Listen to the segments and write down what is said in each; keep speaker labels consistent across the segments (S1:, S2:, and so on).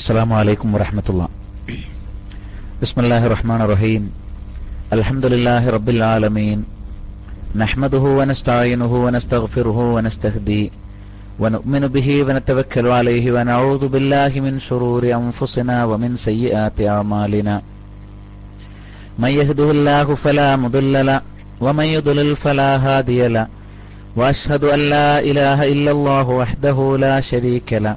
S1: السلام عليكم ورحمة الله. بسم الله الرحمن الرحيم. الحمد لله رب العالمين. نحمده ونستعينه ونستغفره ونستهديه ونؤمن به ونتوكل عليه ونعوذ بالله من شرور أنفسنا ومن سيئات أعمالنا. من يهده الله فلا مضل له ومن يضلل فلا هادي له. وأشهد أن لا إله إلا الله وحده لا شريك له.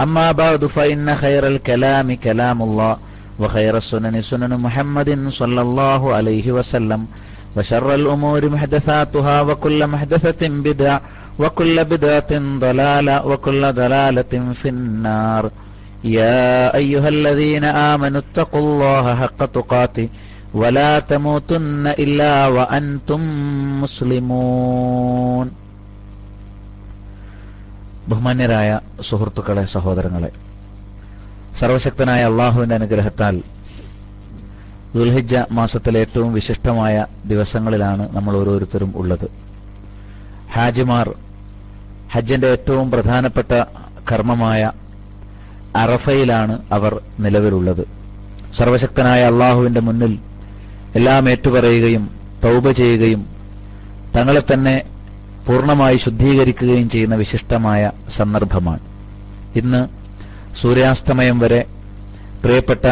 S1: أما بعد فإن خير الكلام كلام الله وخير السنن سنن محمد صلى الله عليه وسلم وشر الأمور محدثاتها وكل محدثة بدعة وكل بدعة ضلالة وكل ضلالة في النار. يا أيها الذين آمنوا اتقوا الله حق تقاته ولا تموتن إلا وأنتم مسلمون. ബഹുമാന്യരായ സുഹൃത്തുക്കളെ സഹോദരങ്ങളെ സർവശക്തനായ അള്ളാഹുവിന്റെ അനുഗ്രഹത്താൽ ദുൽഹിജ മാസത്തിലെ ഏറ്റവും വിശിഷ്ടമായ ദിവസങ്ങളിലാണ് നമ്മൾ ഓരോരുത്തരും ഉള്ളത്. ഹാജിമാർ ഹജ്ജിന്റെ ഏറ്റവും പ്രധാനപ്പെട്ട കർമ്മമായ അറഫയിലാണ് അവർ നിലവിലുള്ളത്. സർവശക്തനായ അള്ളാഹുവിന്റെ മുന്നിൽ എല്ലാം ഏറ്റുപറയുകയും തൗബ ചെയ്യുകയും തങ്ങളെ തന്നെ പൂർണമായി ശുദ്ധീകരിക്കുകയും ചെയ്യുന്ന വിശിഷ്ടമായ സന്ദർഭമാണ്. ഇന്ന് സൂര്യാസ്തമയം വരെ പ്രിയപ്പെട്ട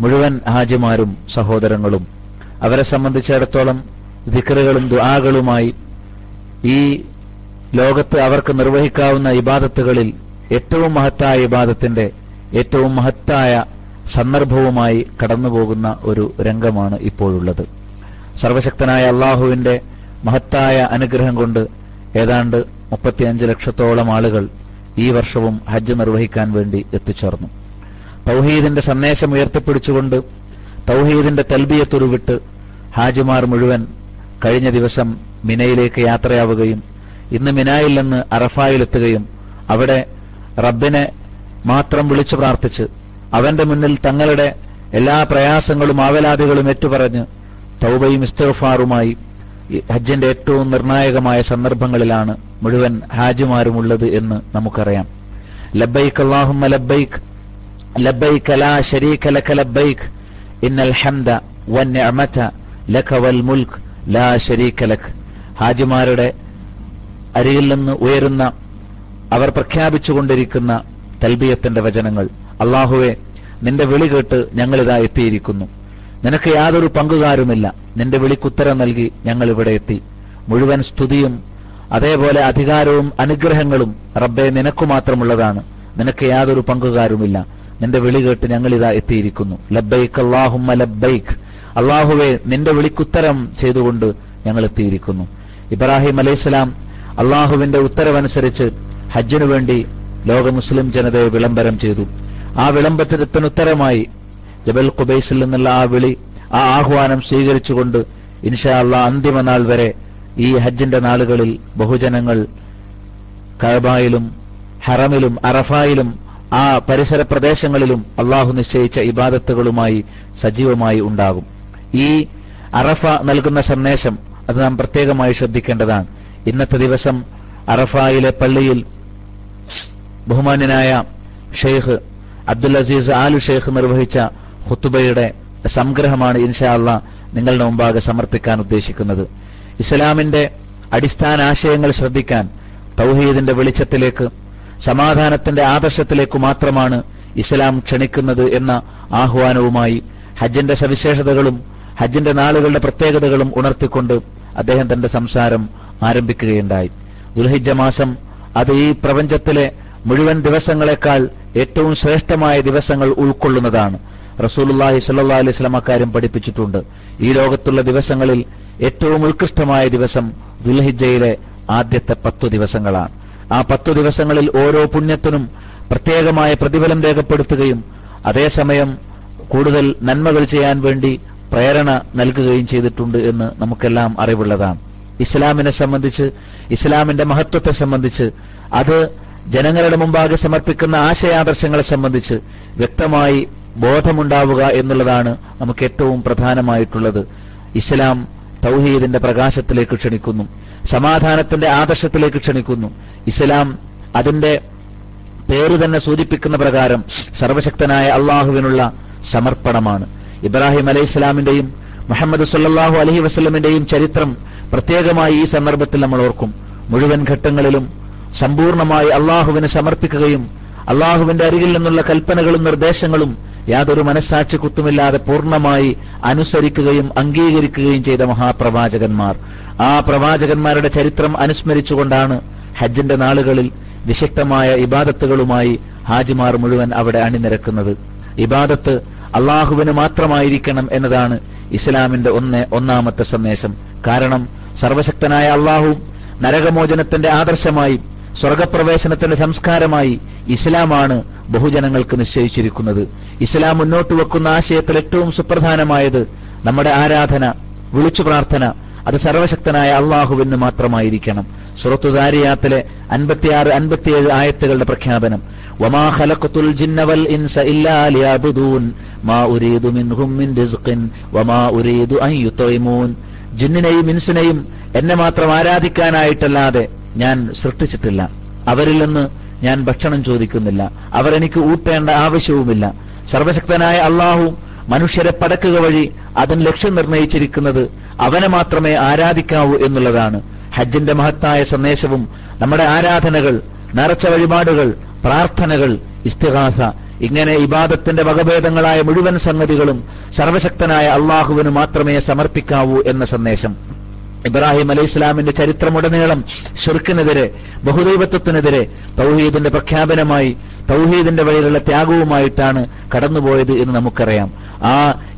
S1: മുഴുവൻ ഹാജിമാരും സഹോദരങ്ങളും അവരെ സംബന്ധിച്ചിടത്തോളം വിക്രുകളും ദുആകളുമായി ഈ ലോകത്ത് അവർക്ക് നിർവഹിക്കാവുന്ന ഇബാദത്തുകളിൽ ഏറ്റവും മഹത്തായ ഇബാദത്തിന്റെ ഏറ്റവും മഹത്തായ സന്ദർഭവുമായി കടന്നുപോകുന്ന ഒരു രംഗമാണ് ഇപ്പോഴുള്ളത്. സർവശക്തനായ അള്ളാഹുവിന്റെ മഹത്തായ അനുഗ്രഹം കൊണ്ട് ഏതാണ്ട് മുപ്പത്തിയഞ്ച് ലക്ഷത്തോളം ആളുകൾ ഈ വർഷവും ഹജ്ജ് നിർവഹിക്കാൻ വേണ്ടി എത്തിച്ചേർന്നു. തൗഹീദിന്റെ സന്ദേശം ഉയർത്തിപ്പിടിച്ചുകൊണ്ട് തൗഹീദിന്റെ തൽബിയത്തുരുവിട്ട് ഹാജിമാർ മുഴുവൻ കഴിഞ്ഞ ദിവസം മിനയിലേക്ക് യാത്രയാവുകയും ഇന്ന് മിനായിൽ നിന്ന് അറഫായിലെത്തുകയും അവിടെ റബ്ബിനെ മാത്രം വിളിച്ചു പ്രാർത്ഥിച്ച് അവന്റെ മുന്നിൽ തങ്ങളുടെ എല്ലാ പ്രയാസങ്ങളും ആവലാതികളും ഏറ്റുപറഞ്ഞ് തൗബയും ഇസ്തഫാറുമായി ഹജ്ജിന്റെ ഏറ്റവും നിർണായകമായ സന്ദർഭങ്ങളിലാണ് മുഴുവൻ ഹാജിമാരും ഉള്ളത് എന്ന് നമുക്കറിയാം. ലബൈക്ക് അള്ളാഹുമ്മ ലബൈക്ക് ലബൈക്ക് ലാ ശരീക ലക ലബൈക്ക് ഇന്നൽ ഹംദ വൻ വന്നിഅമത ലക വൽ മുൽക്ക് ലാ ശരീക ലക്. ഹാജിമാരുടെ അരിയിൽ നിന്ന് ഉയരുന്ന അവർ പ്രഖ്യാപിച്ചുകൊണ്ടിരിക്കുന്ന തൽബിയത്തിന്റെ വചനങ്ങൾ. അള്ളാഹുവെ നിന്റെ വിളി കേട്ട് ഞങ്ങളിതാ എത്തിയിരിക്കുന്നു. നിനക്ക് യാതൊരു പങ്കുകാരുമില്ല. നിന്റെ വിളിക്കുത്തരം നൽകി ഞങ്ങൾ ഇവിടെ എത്തി. മുഴുവൻ സ്തുതിയും അതേപോലെ അധികാരവും അനുഗ്രഹങ്ങളും റബ്ബെ നിനക്കു മാത്രമുള്ളതാണ്. നിനക്ക് യാതൊരു പങ്കുകാരുമില്ല. നിന്റെ വിളി കേട്ട് ഞങ്ങൾ ഇതാ എത്തിയിരിക്കുന്നു. ലബൈക്ക് അള്ളാഹുമ്മ ലബൈക്ക് അള്ളാഹുവെ നിന്റെ വിളിക്കുത്തരം ചെയ്തുകൊണ്ട് ഞങ്ങൾ എത്തിയിരിക്കുന്നു ഇബ്രാഹിം അലൈഹിസ്സലാം അള്ളാഹുവിന്റെ ഉത്തരവനുസരിച്ച് ഹജ്ജിനു വേണ്ടി ലോക മുസ്ലിം ജനതയെ വിളംബരം ചെയ്തു. ആ വിളംബരത്തിന് ഉത്തരമായി ജബൽ ഖുബൈസിൽ നിന്നുള്ള ആ വിളി ആ ആഹ്വാനം സ്വീകരിച്ചുകൊണ്ട് ഇൻഷാ അള്ളാ അന്തിമ നാൾ വരെ ഈ ഹജ്ജിന്റെ നാളുകളിൽ ബഹുജനങ്ങൾ കഴബായിലും ഹറമിലും അറഫായിലും ആ പരിസര പ്രദേശങ്ങളിലും അള്ളാഹു നിശ്ചയിച്ച ഇബാദത്തുകളുമായി സജീവമായി ഉണ്ടാകും. ഈ അറഫ നൽകുന്ന സന്ദേശം അത് നാം പ്രത്യേകമായി ശ്രദ്ധിക്കേണ്ടതാണ്. ഇന്നത്തെ ദിവസം അറഫായിലെ പള്ളിയിൽ ബഹുമാന്യനായ ഷെയ്ഖ് അബ്ദുൽ അസീസ് ആലു ഷെയ്ഖ് നിർവഹിച്ച ഖുത്തുബയുടെ സംഗ്രഹമാണ് ഇൻഷാല്ല നിങ്ങളുടെ മുമ്പാകെ സമർപ്പിക്കാൻ ഉദ്ദേശിക്കുന്നത്. ഇസ്ലാമിന്റെ അടിസ്ഥാന ആശയങ്ങൾ ശ്രദ്ധിക്കാൻ തൗഹീദിന്റെ വെളിച്ചത്തിലേക്ക് സമാധാനത്തിന്റെ ആദർശത്തിലേക്ക് മാത്രമാണ് ഇസ്ലാം ക്ഷണിക്കുന്നത് എന്ന ആഹ്വാനവുമായി ഹജ്ജിന്റെ സവിശേഷതകളും ഹജ്ജിന്റെ നാളുകളുടെ പ്രത്യേകതകളും ഉണർത്തിക്കൊണ്ട് അദ്ദേഹം തന്റെ സംസാരം ആരംഭിക്കുകയുണ്ടായി. ദുൽഹിജ മാസം അത് ഈ പ്രപഞ്ചത്തിലെ മുഴുവൻ ദിവസങ്ങളെക്കാൾ ഏറ്റവും ശ്രേഷ്ഠമായ ദിവസങ്ങൾ ഉൾക്കൊള്ളുന്നതാണ്. റസൂലുല്ലാഹി സല്ലാ അലൈഹി സ്വലം അക്കാര്യം പഠിപ്പിച്ചിട്ടുണ്ട്. ഈ ലോകത്തുള്ള ദിവസങ്ങളിൽ ഏറ്റവും ഉത്കൃഷ്ടമായ ദിവസം ദുൽഹിജയിലെ ആദ്യത്തെ പത്തു ദിവസങ്ങളാണ്. ആ പത്തു ദിവസങ്ങളിൽ ഓരോ പുണ്യത്തിനും പ്രത്യേകമായ പ്രതിഫലം രേഖപ്പെടുത്തുകയും അതേസമയം കൂടുതൽ നന്മകൾ ചെയ്യാൻ വേണ്ടി പ്രേരണ നൽകുകയും ചെയ്തിട്ടുണ്ട് എന്ന് നമുക്കെല്ലാം അറിവുള്ളതാണ്. ഇസ്ലാമിനെ സംബന്ധിച്ച് ഇസ്ലാമിന്റെ മഹത്വത്തെ സംബന്ധിച്ച് അത് ജനങ്ങളുടെ മുമ്പാകെ സമർപ്പിക്കുന്ന ആശയാദർശങ്ങളെ സംബന്ധിച്ച് വ്യക്തമായി ബോധമുണ്ടാവുക എന്നുള്ളതാണ് നമുക്ക് ഏറ്റവും പ്രധാനമായിട്ടുള്ളത്. ഇസ്ലാം തൗഹീദിന്റെ പ്രകാശത്തിലേക്ക് ക്ഷണിക്കുന്നു. സമാധാനത്തിന്റെ ആദർശത്തിലേക്ക് ക്ഷണിക്കുന്നു. ഇസ്ലാം അതിന്റെ പേര് തന്നെ സൂചിപ്പിക്കുന്ന പ്രകാരം സർവശക്തനായ അള്ളാഹുവിനുള്ള സമർപ്പണമാണ്. ഇബ്രാഹിം അലൈഹി ഇസ്ലാമിന്റെയും മുഹമ്മദ് സല്ലാഹു അലഹി വസ്ലമിന്റെയും ചരിത്രം പ്രത്യേകമായി ഈ സന്ദർഭത്തിൽ നമ്മൾ ഓർക്കും. മുഴുവൻ ഘട്ടങ്ങളിലും സമ്പൂർണമായി അള്ളാഹുവിനെ സമർപ്പിക്കുകയും അള്ളാഹുവിന്റെ അരികിൽ നിന്നുള്ള കൽപ്പനകളും നിർദ്ദേശങ്ങളും യാതൊരു മനസ്സാക്ഷി കുത്തുമില്ലാതെ പൂർണമായി അനുസരിക്കുകയും അംഗീകരിക്കുകയും ചെയ്ത മഹാപ്രവാചകന്മാർ. ആ പ്രവാചകന്മാരുടെ ചരിത്രം അനുസ്മരിച്ചുകൊണ്ടാണ് ഹജ്ജിന്റെ നാളുകളിൽ വിശക്തമായ ഇബാദത്തുകളുമായി ഹാജിമാർ മുഴുവൻ അവിടെ അണിനിരക്കുന്നത്. ഇബാദത്ത് അള്ളാഹുവിന് മാത്രമായിരിക്കണം എന്നതാണ് ഇസ്ലാമിന്റെ ഒന്ന് ഒന്നാമത്തെ സന്ദേശം. കാരണം സർവശക്തനായ അള്ളാഹു നരകമോചനത്തിന്റെ ആദർശമായി സ്വർഗപ്രവേശനത്തിന്റെ സംസ്കാരമായി ഇസ്ലാമാണ് ബഹുജനങ്ങൾക്ക് നിശ്ചയിച്ചിരിക്കുന്നത്. ഇസ്ലാം മുന്നോട്ട് വെക്കുന്ന ആശയത്തിൽ ഏറ്റവും സുപ്രധാനമായത് നമ്മുടെ ആരാധന വിളിച്ചു പ്രാർത്ഥന. അത് സർവശക്തനായ അള്ളാഹുവിന് മാത്രമായിരിക്കണം. സുറത്തു ദാരിയാത്തിലെ അൻപത്തിയാറ് അൻപത്തിയേഴ് ആയത്തുകളുടെ പ്രഖ്യാപനം. ജിന്നിനെയും ഇൻസിനെയും എന്നെ മാത്രം ആരാധിക്കാനായിട്ടല്ലാതെ ഞാൻ സൃഷ്ടിച്ചിട്ടില്ല. അവരിൽ നിന്ന് ഞാൻ ഭക്ഷണം ചോദിക്കുന്നില്ല. അവരെനിക്ക് ഊട്ടേണ്ട ആവശ്യവുമില്ല. സർവശക്തനായ അള്ളാഹു മനുഷ്യരെ പടക്കുക വഴി അതിന് ലക്ഷ്യം നിർണയിച്ചിരിക്കുന്നത് അവനെ മാത്രമേ ആരാധിക്കാവൂ എന്നുള്ളതാണ്. ഹജ്ജിന്റെ മഹത്തായ സന്ദേശവും നമ്മുടെ ആരാധനകൾ നിറച്ച വഴിപാടുകൾ പ്രാർത്ഥനകൾ ഇസ്തിഹാസ ഇങ്ങനെ ഇബാദത്തിന്റെ വകഭേദങ്ങളായ മുഴുവൻ സംഗതികളും സർവശക്തനായ അള്ളാഹുവിന് മാത്രമേ സമർപ്പിക്കാവൂ എന്ന സന്ദേശം. ഇബ്രാഹിം അലൈഹി ഇസ്ലാമിന്റെ ചരിത്രമുടനീളം ഷിർക്കിനെതിരെ ബഹുദൈവത്വത്തിനെതിരെ തൗഹീദിന്റെ പ്രഖ്യാപനമായി തൗഹീദിന്റെ വഴിയിലുള്ള ത്യാഗവുമായിട്ടാണ് കടന്നുപോയത് എന്ന് നമുക്കറിയാം ആ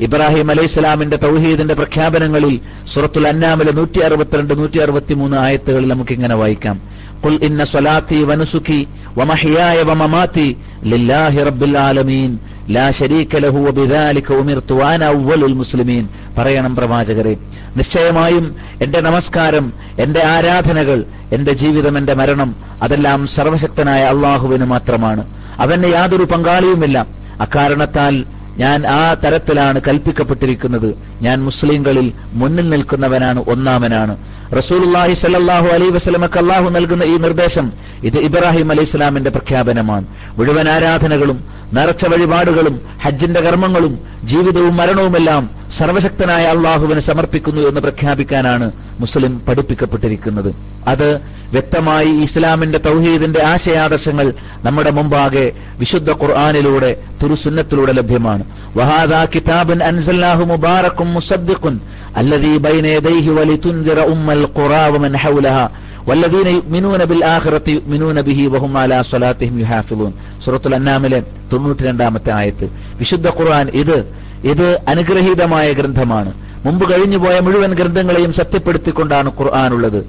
S1: ഇബ്രാഹിം അലൈഹി ഇസ്ലാമിന്റെ തൗഹീദിന്റെ പ്രഖ്യാപനങ്ങളിൽ സുറത്തുൽ അന്നാമിലെ നൂറ്റി അറുപത്തിരണ്ട് നൂറ്റി അറുപത്തിമൂന്ന് ആയത്തുകളിൽ നമുക്ക് ഇങ്ങനെ വായിക്കാം قل إن صلاتي ونسكي ومحياي ومماتي لله رب العالمين ലാ ശരീക ലഹു വബിദാലിക ഉമിർതു വാന അവ്വലുൽ മുസ്ലിമീൻ പറയണം പ്രവാചകരെ നിശ്ചയമായും എന്റെ നമസ്കാരം എന്റെ ആരാധനകൾ എന്റെ ജീവിതം എന്റെ മരണം അതെല്ലാം സർവശക്തനായ അള്ളാഹുവിന് മാത്രമാണ്. അവന് യാതൊരു പങ്കാളിയുമില്ല. അക്കാരണത്താൽ ഞാൻ ആ തരത്തിലാണ് കൽപ്പിക്കപ്പെട്ടിരിക്കുന്നത്. ഞാൻ മുസ്ലിങ്ങളിൽ മുന്നിൽ നിൽക്കുന്നവനാണ് ഒന്നാമനാണ്. റസൂലുള്ളാഹി സല്ലാഹു അലൈ വസ്ലമക്ക് അള്ളാഹു നൽകുന്ന ഈ നിർദ്ദേശം ഇത് ഇബ്രാഹിം അലൈഹി ഇസ്ലാമിന്റെ പ്രഖ്യാപനമാണ്. മുഴുവൻ ആരാധനകളും നേർച്ച വഴിപാടുകളും ഹജ്ജിന്റെ കർമ്മങ്ങളും ജീവിതവും മരണവുമെല്ലാം സർവശക്തനായ അള്ളാഹുവിനെ സമർപ്പിക്കുന്നു എന്ന് പ്രഖ്യാപിക്കാനാണ് മുസ്ലിം പഠിപ്പിക്കപ്പെട്ടിരിക്കുന്നത്. അത് വ്യക്തമായി ഇസ്ലാമിന്റെ തൗഹീദിന്റെ ആശയാദർശങ്ങൾ നമ്മുടെ മുമ്പാകെ വിശുദ്ധ ഖുർആാനിലൂടെ തുരുസുന്നത്തിലൂടെ ലഭ്യമാണ്. വഹാദാ ഉമ്മൽ മൻ വല്ലദീന ബിൽ ബിഹി അലാ സ്വലാത്തിഹിം യുഹാഫിളൂൻ സൂറത്തുൽ അന്നാമിലെ തൊണ്ണൂറ്റി രണ്ടാമത്തെ ആയത്ത്. വിശുദ്ധ ഖുർആൻ ഇത് ഇത് അനുഗ്രഹീതമായ ഗ്രന്ഥമാണ്. മുമ്പ് കഴിഞ്ഞുപോയ മുഴുവൻ ഗ്രന്ഥങ്ങളെയും സത്യപ്പെടുത്തിക്കൊണ്ടാണ് ഉള്ളത്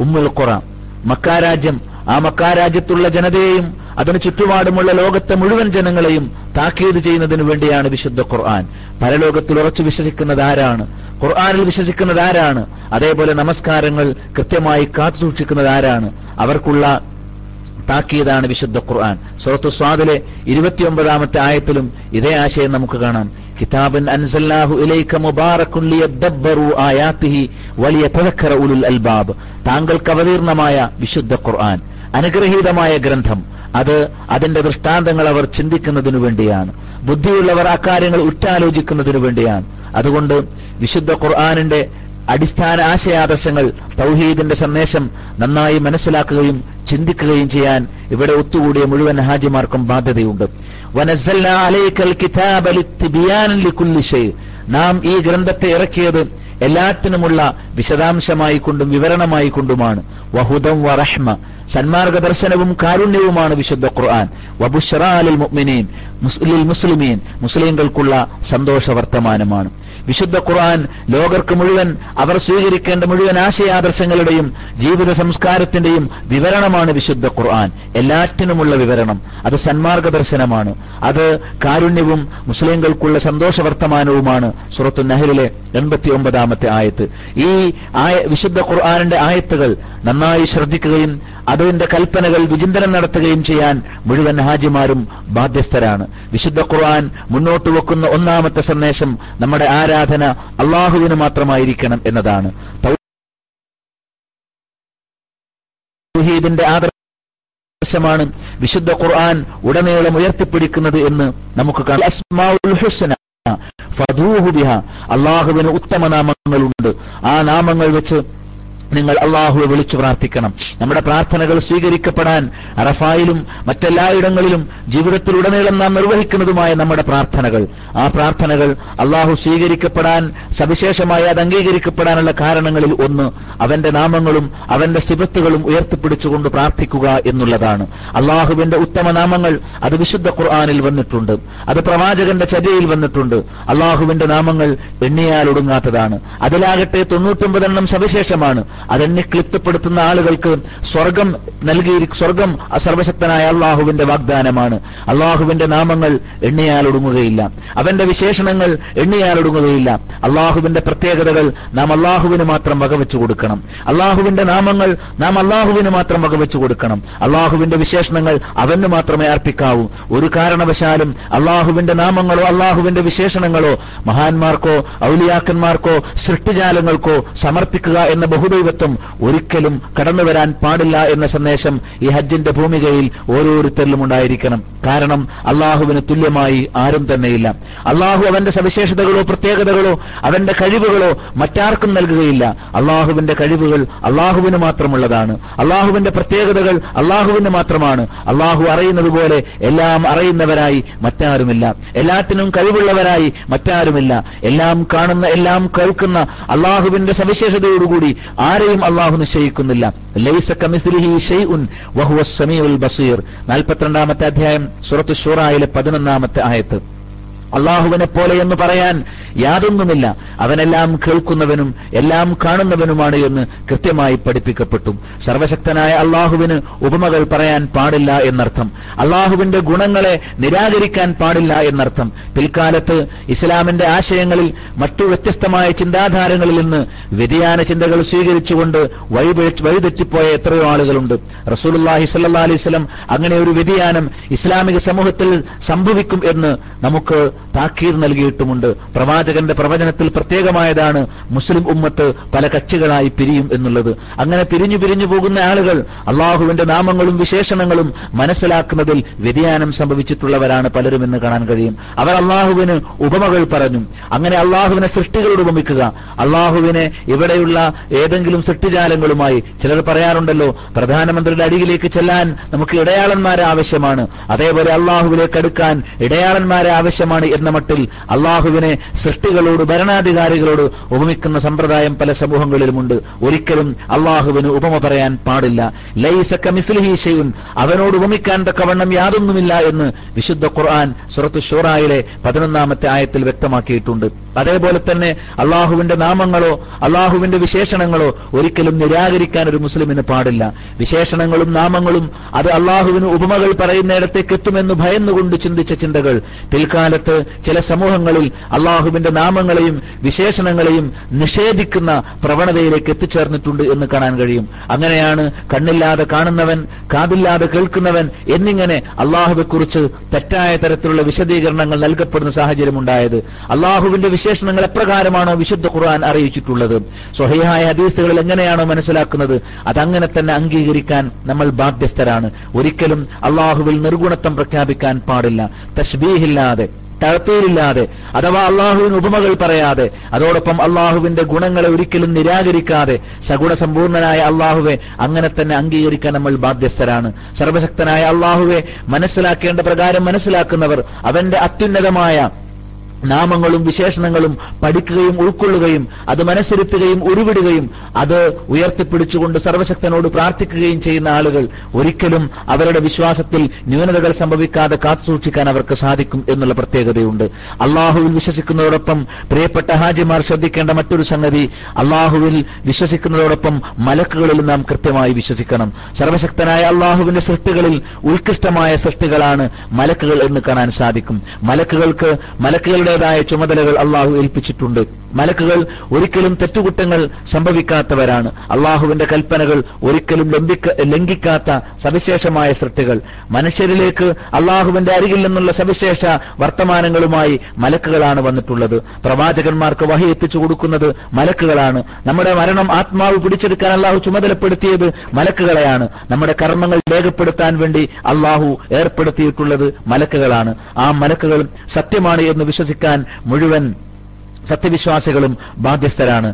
S1: ഉമ്മുൽ ഖുറാൻ. മക്കാരാജ്യം ആ മക്കാരാജ്യത്തുള്ള ജനതയെയും അതിന് ചുറ്റുപാടുമുള്ള ലോകത്തെ മുഴുവൻ ജനങ്ങളെയും താക്കീത് ചെയ്യുന്നതിന് വേണ്ടിയാണ് വിശുദ്ധ ഖുർആൻ. പരലോകത്തിൽ ഉറച്ചു വിശ്വസിക്കുന്നത് ആരാണ്? ഖുർആനിൽ വിശ്വസിക്കുന്നത് ആരാണ്? അതേപോലെ നമസ്കാരങ്ങൾ കൃത്യമായി കാത്തു സൂക്ഷിക്കുന്നത് ആരാണ്? അവർക്കുള്ള താക്കീതാണ് വിശുദ്ധ ഖുർആൻ. സുഹത്തു സ്വാദിലെ ഇരുപത്തിയൊമ്പതാമത്തെ ആയത്തിലും ഇതേ ആശയം നമുക്ക് കാണാം. കിതാബൻ അൻസല്ലാഹു ഇലൈക അൽബാബ്. താങ്കൾക്ക് അവതീർണമായ വിശുദ്ധ ഖുർആൻ. അനുഗ്രഹീതമായ ഗ്രന്ഥം. അത് അതിന്റെ ദൃഷ്ടാന്തങ്ങൾ അവർ ചിന്തിക്കുന്നതിനു വേണ്ടിയാണ്. ബുദ്ധിയുള്ളവർ അക്കാര്യങ്ങൾ ഉറ്റാലോചിക്കുന്നതിനു വേണ്ടിയാണ്. അതുകൊണ്ട് വിശുദ്ധ ഖുർആാനിന്റെ അടിസ്ഥാന ആശയാദർശങ്ങൾ തൗഹീദിന്റെ സന്ദേശം നന്നായി മനസ്സിലാക്കുകയും ചിന്തിക്കുകയും ചെയ്യാൻ ഇവിടെ ഒത്തുകൂടിയ മുഴുവൻ ഹാജിമാർക്കും ബാധ്യതയുണ്ട്. നാം ഈ ഗ്രന്ഥത്തെ ഇറക്കിയത് എല്ലാറ്റിനുമുള്ള വിശദാംശമായി കൊണ്ടും വിവരണമായി കൊണ്ടുമാണ്. വഹുദം വറഹ്മ സന്മാർഗ ദർശനവും കാരുണ്യവുമാണ് വിശുദ്ധ ഖുർആൻ. വബുഷറാലിൽ മുഅ്മിനീൻ മുസ്ലിൽ മുസ്ലിമീൻ മുസ്ലിങ്ങൾക്കുള്ള സന്തോഷ വർത്തമാനമാണ് വിശുദ്ധ ഖുർആൻ ലോകർക്ക് മുഴുവൻ അവർ സ്വീകരിക്കേണ്ട മുഴുവൻ ആശയാദർശങ്ങളുടെയും ജീവിത സംസ്കാരത്തിന്റെയും വിവരണമാണ് വിശുദ്ധ ഖുർആൻ. എല്ലാറ്റിനുമുള്ള വിവരണം. അത് സന്മാർഗ ദർശനമാണ് അത് കാരുണ്യവും മുസ്ലിങ്ങൾക്കുള്ള സന്തോഷ വർത്തമാനവുമാണ് സുറത്തു നഹലിലെ എൺപത്തി ഒമ്പതാമത്തെ ആയത്ത്. ഈ ആയ വിശുദ്ധ ഖുർആാനിന്റെ ആയത്തുകൾ നന്നായി ശ്രദ്ധിക്കുകയും അതിന്റെ കൽപ്പനകൾ വിചിന്തനം നടത്തുകയും ചെയ്യാൻ മുഴുവൻ ഹാജിമാരും ബാധ്യസ്ഥരാണ്. വിശുദ്ധ ഖുർആൻ മുന്നോട്ട് വെക്കുന്ന ഒന്നാമത്തെ സന്ദേശം നമ്മുടെ ആരാധന അള്ളാഹുവിന് മാത്രമായിരിക്കണം എന്നതാണ്. ആദർശമാണ് വിശുദ്ധ ഖുർആൻ ഉടനീളം ഉയർത്തിപ്പിടിക്കുന്നത് എന്ന് നമുക്ക് കാണാം. ഫദൂഹു ബിഹ അള്ളാഹുവിന് ഉത്തമ നാമങ്ങളുണ്ട് ആ നാമങ്ങൾ വെച്ച് നിങ്ങൾ അള്ളാഹുവെ വിളിച്ചു പ്രാർത്ഥിക്കണം. നമ്മുടെ പ്രാർത്ഥനകൾ സ്വീകരിക്കപ്പെടാൻ അറഫായിലും മറ്റെല്ലായിടങ്ങളിലും ജീവിതത്തിലുടനീളം നാം നിർവഹിക്കുന്നതുമായ നമ്മുടെ പ്രാർത്ഥനകൾ. ആ പ്രാർത്ഥനകൾ അള്ളാഹു സ്വീകരിക്കപ്പെടാൻ സവിശേഷമായി അത് അംഗീകരിക്കപ്പെടാനുള്ള കാരണങ്ങളിൽ ഒന്ന് അവന്റെ നാമങ്ങളും അവന്റെ സിബത്തുകളും ഉയർത്തിപ്പിടിച്ചുകൊണ്ട് പ്രാർത്ഥിക്കുക എന്നുള്ളതാണ്. അള്ളാഹുവിന്റെ ഉത്തമ നാമങ്ങൾ അത് വിശുദ്ധ ഖുർആാനിൽ വന്നിട്ടുണ്ട്. അത് പ്രവാചകന്റെ ചര്യയിൽ വന്നിട്ടുണ്ട്. അള്ളാഹുവിന്റെ നാമങ്ങൾ എണ്ണിയാൽ ഒടുങ്ങാത്തതാണ്. അതിലാകട്ടെ തൊണ്ണൂറ്റൊമ്പതെണ്ണം സവിശേഷമാണ്. അതെണ്ണി ക്ലിപ്തപ്പെടുത്തുന്ന ആളുകൾക്ക് സ്വർഗം നൽകി സ്വർഗം സർവശക്തനായ അള്ളാഹുവിന്റെ വാഗ്ദാനമാണ്. അള്ളാഹുവിന്റെ നാമങ്ങൾ എണ്ണിയാൽ ഒടുങ്ങുകയില്ല. അവന്റെ വിശേഷണങ്ങൾ എണ്ണിയാൽ ഒടുങ്ങുകയില്ല. അള്ളാഹുവിന്റെ പ്രത്യേകതകൾ നാം അള്ളാഹുവിന് മാത്രം വകവെച്ചു കൊടുക്കണം. അള്ളാഹുവിന്റെ നാമങ്ങൾ നാം അള്ളാഹുവിന് മാത്രം വകവെച്ചു കൊടുക്കണം. അള്ളാഹുവിന്റെ വിശേഷണങ്ങൾ അവന് മാത്രമേ അർപ്പിക്കാവൂ. ഒരു കാരണവശാലും അള്ളാഹുവിന്റെ നാമങ്ങളോ അള്ളാഹുവിന്റെ വിശേഷണങ്ങളോ മഹാന്മാർക്കോ ഔലിയാക്കന്മാർക്കോ സൃഷ്ടിജാലങ്ങൾക്കോ സമർപ്പിക്കുക എന്ന ബഹുദൈവത്വം ഒരിക്കലും കടന്നു വരാൻ പാടില്ല എന്ന സന്ദേശം ഈ ഹജ്ജിന്റെ ഭൂമികയിൽ ഓരോരുത്തരിലും ഉണ്ടായിരിക്കണം. കാരണം അള്ളാഹുവിന് തുല്യമായി ആരും തന്നെയില്ല. അള്ളാഹു അവന്റെ സവിശേഷതകളോ പ്രത്യേകതകളോ അവന്റെ കഴിവുകളോ മറ്റാർക്കും നൽകുകയില്ല. അള്ളാഹുവിന്റെ കഴിവുകൾ അള്ളാഹുവിന് മാത്രമുള്ളതാണ്. അള്ളാഹുവിന്റെ പ്രത്യേകതകൾ അള്ളാഹുവിന് മാത്രമാണ്. അള്ളാഹു അറിയുന്നത് പോലെ എല്ലാം അറിയുന്നവരായി മറ്റാരുമില്ല. എല്ലാത്തിനും കഴിവുള്ളവരായി മറ്റാരുമില്ല. എല്ലാം കാണുന്ന എല്ലാം കേൾക്കുന്ന അള്ളാഹുവിന്റെ സവിശേഷതയോടുകൂടി ആരെയും അള്ളാഹു നിശ്ചയിക്കുന്നില്ല. ബസീർ. നാൽപ്പത്തിരണ്ടാമത്തെ അധ്യായം സുറത്ത് ഷൂറായിലെ പതിനൊന്നാമത്തെ ആയത്ത്. അള്ളാഹുവിനെ പോലെ എന്ന് പറയാൻ യാതൊന്നുമില്ല. അവനെല്ലാം കേൾക്കുന്നവനും എല്ലാം കാണുന്നവനുമാണ് എന്ന് കൃത്യമായി പഠിപ്പിക്കപ്പെട്ടു. സർവശക്തനായ അള്ളാഹുവിന് ഉപമകൾ പറയാൻ പാടില്ല എന്നർത്ഥം. അള്ളാഹുവിന്റെ ഗുണങ്ങളെ നിരാകരിക്കാൻ പാടില്ല എന്നർത്ഥം. പിൽക്കാലത്ത് ഇസ്ലാമിന്റെ ആശയങ്ങളിൽ മറ്റു വ്യത്യസ്തമായ ചിന്താധാരങ്ങളിൽ നിന്ന് വ്യതിയാന ചിന്തകൾ സ്വീകരിച്ചുകൊണ്ട് വഴിതെറ്റിപ്പോയ എത്രയോ ആളുകളുണ്ട്. റസൂലുല്ലാഹി സ്വല്ലല്ലാഹി അലൈഹി അങ്ങനെ ഒരു വ്യതിയാനം ഇസ്ലാമിക സമൂഹത്തിൽ സംഭവിക്കും എന്ന് നമുക്ക് താക്കീർ നൽകിയിട്ടുമുണ്ട്. പ്രവാചകന്റെ പ്രവചനത്തിൽ പ്രത്യേകമായതാണ് മുസ്ലിം ഉമ്മത്ത് പല കക്ഷികളായി പിരിയും എന്നുള്ളത്. അങ്ങനെ പിരിഞ്ഞു പിരിഞ്ഞു പോകുന്ന ആളുകൾ അള്ളാഹുവിന്റെ നാമങ്ങളും വിശേഷണങ്ങളും മനസ്സിലാക്കുന്നതിൽ വ്യതിയാനം സംഭവിച്ചിട്ടുള്ളവരാണ് പലരും എന്ന് കാണാൻ കഴിയും. അവർ അള്ളാഹുവിന് ഉപമകൾ പറഞ്ഞു. അങ്ങനെ അള്ളാഹുവിനെ സൃഷ്ടികളോട് ഉപമിക്കുക. അള്ളാഹുവിനെ ഇവിടെയുള്ള ഏതെങ്കിലും സൃഷ്ടിജാലങ്ങളുമായി ചിലർ പറയാറുണ്ടല്ലോ പ്രധാനമന്ത്രിയുടെ അടിയിലേക്ക് ചെല്ലാൻ നമുക്ക് ഇടയാളന്മാരെ ആവശ്യമാണ്. അതേപോലെ അള്ളാഹുവിലേക്ക് അടുക്കാൻ ഇടയാളന്മാരെ ആവശ്യമാണ് എന്ന മട്ടിൽ അള്ളാഹുവിനെ സൃഷ്ടികളോട് ഭരണാധികാരികളോട് ഉപമിക്കുന്ന സമ്പ്രദായം പല സമൂഹങ്ങളിലുമുണ്ട്. ഒരിക്കലും അള്ളാഹുവിന് ഉപമ പറയാൻ പാടില്ല. ലൈസ കമിസ്ലിഹി ഷൈഉൻ. അവനോട് ഉപമിക്കാൻ തക്കവണ്ണം യാതൊന്നുമില്ല എന്ന് വിശുദ്ധ ഖുർആൻ സുറത്ത് ഷൂറായിലെ പതിനൊന്നാമത്തെ ആയത്തിൽ വ്യക്തമാക്കിയിട്ടുണ്ട്. അതേപോലെ തന്നെ അള്ളാഹുവിന്റെ നാമങ്ങളോ അള്ളാഹുവിന്റെ വിശേഷണങ്ങളോ ഒരിക്കലും നിരാകരിക്കാൻ ഒരു മുസ്ലിമിന് പാടില്ല. വിശേഷണങ്ങളും നാമങ്ങളും അത് അള്ളാഹുവിന് ഉപമകൾ പറയുന്നിടത്തേക്ക് എത്തുമെന്ന് ഭയന്നുകൊണ്ട് ചിന്തിച്ച ചിന്തകൾ പിൽക്കാലത്ത് ചില സമൂഹങ്ങളിൽ അള്ളാഹുവിന്റെ നാമങ്ങളെയും വിശേഷണങ്ങളെയും നിഷേധിക്കുന്ന പ്രവണതയിലേക്ക് എത്തിച്ചേർന്നിട്ടുണ്ട് എന്ന് കാണാൻ കഴിയും. അങ്ങനെയാണ് കണ്ണില്ലാതെ കാണുന്നവൻ കാതില്ലാതെ കേൾക്കുന്നവൻ എന്നിങ്ങനെ അള്ളാഹുവെക്കുറിച്ച് തെറ്റായ തരത്തിലുള്ള വിശദീകരണങ്ങൾ നൽകപ്പെടുന്ന സാഹചര്യം ഉണ്ടായത്. അള്ളാഹുവിന്റെ വിശേഷണങ്ങൾ എപ്രകാരമാണോ വിശുദ്ധ ഖുർആൻ അറിയിച്ചിട്ടുള്ളത്? സ്വഹയായ ഹദീസുകളിൽ എങ്ങനെയാണോ മനസ്സിലാക്കുന്നത്? അതങ്ങനെ തന്നെ അംഗീകരിക്കാൻ നമ്മൾ ബാധ്യസ്ഥരാണ്. ഒരിക്കലും അള്ളാഹുവിൽ നിർഗുണത്വം പ്രഖ്യാപിക്കാൻ പാടില്ല. തസ്ബീഹില്ലാതെ തഴത്തൂരില്ലാതെ അഥവാ അള്ളാഹുവിന് ഉപമകൾ പറയാതെ അതോടൊപ്പം അള്ളാഹുവിന്റെ ഗുണങ്ങളെ ഒരിക്കലും നിരാകരിക്കാതെ സഗുണ സമ്പൂർണനായ അള്ളാഹുവെ അങ്ങനെ തന്നെ അംഗീകരിക്കാൻ നമ്മൾ ബാധ്യസ്ഥരാണ്. സർവശക്തനായ അള്ളാഹുവെ മനസ്സിലാക്കേണ്ട പ്രകാരം മനസ്സിലാക്കുന്നവർ അവന്റെ അത്യുന്നതമായ നാമങ്ങളും വിശേഷണങ്ങളും പഠിക്കുകയും ഉൾക്കൊള്ളുകയും അത് മനസ്സിരുത്തുകയും ഉരുവിടുകയും അത് ഉയർത്തിപ്പിടിച്ചുകൊണ്ട് സർവശക്തനോട് പ്രാർത്ഥിക്കുകയും ചെയ്യുന്ന ആളുകൾ ഒരിക്കലും അവരുടെ വിശ്വാസത്തിൽ ന്യൂനതകൾ സംഭവിക്കാതെ കാത്തുസൂക്ഷിക്കാൻ അവർക്ക് സാധിക്കും എന്നുള്ള പ്രത്യേകതയുണ്ട്. അള്ളാഹുവിൽ വിശ്വസിക്കുന്നതോടൊപ്പം പ്രിയപ്പെട്ട ഹാജിമാർ ശ്രദ്ധിക്കേണ്ട മറ്റൊരു സംഗതി അള്ളാഹുവിൽ വിശ്വസിക്കുന്നതോടൊപ്പം മലക്കുകളിൽ നാം കൃത്യമായി വിശ്വസിക്കണം. സർവശക്തനായ അള്ളാഹുവിന്റെ സൃഷ്ടികളിൽ ഉത്കൃഷ്ടമായ സൃഷ്ടികളാണ് മലക്കുകൾ എന്ന് കാണാൻ സാധിക്കും. മലക്കുകൾക്ക് മലക്കുകളുടേതായ ചുമതലകൾ അള്ളാഹു ഏൽപ്പിച്ചിട്ടുണ്ട്. മലക്കുകൾ ഒരിക്കലും തെറ്റുകുറ്റങ്ങൾ സംഭവിക്കാത്തവരാണ്. അള്ളാഹുവിന്റെ കൽപ്പനകൾ ഒരിക്കലും ലംഘിക്കാത്ത സവിശേഷമായ സൃഷ്ടികൾ. മനുഷ്യരിലേക്ക് അള്ളാഹുവിന്റെ അരികിൽ നിന്നുള്ള സവിശേഷ വർത്തമാനങ്ങളുമായി മലക്കുകളാണ് വന്നിട്ടുള്ളത്. പ്രവാചകന്മാർക്ക് വഹി എത്തിച്ചു കൊടുക്കുന്നത് മലക്കുകളാണ്. നമ്മുടെ മരണം ആത്മാവ് പിടിച്ചെടുക്കാൻ അള്ളാഹു ചുമതലപ്പെടുത്തിയത് മലക്കുകളെയാണ്. നമ്മുടെ കർമ്മങ്ങൾ രേഖപ്പെടുത്താൻ വേണ്ടി അള്ളാഹു ഏർപ്പെടുത്തിയിട്ടുള്ളത് മലക്കുകളാണ്. ആ മലക്കുകൾ സത്യമാണ് എന്ന് വിശ്വസിക്കാൻ മുഴുവൻ സത്യവിശ്വാസികളും ബാധ്യസ്ഥരാണ്.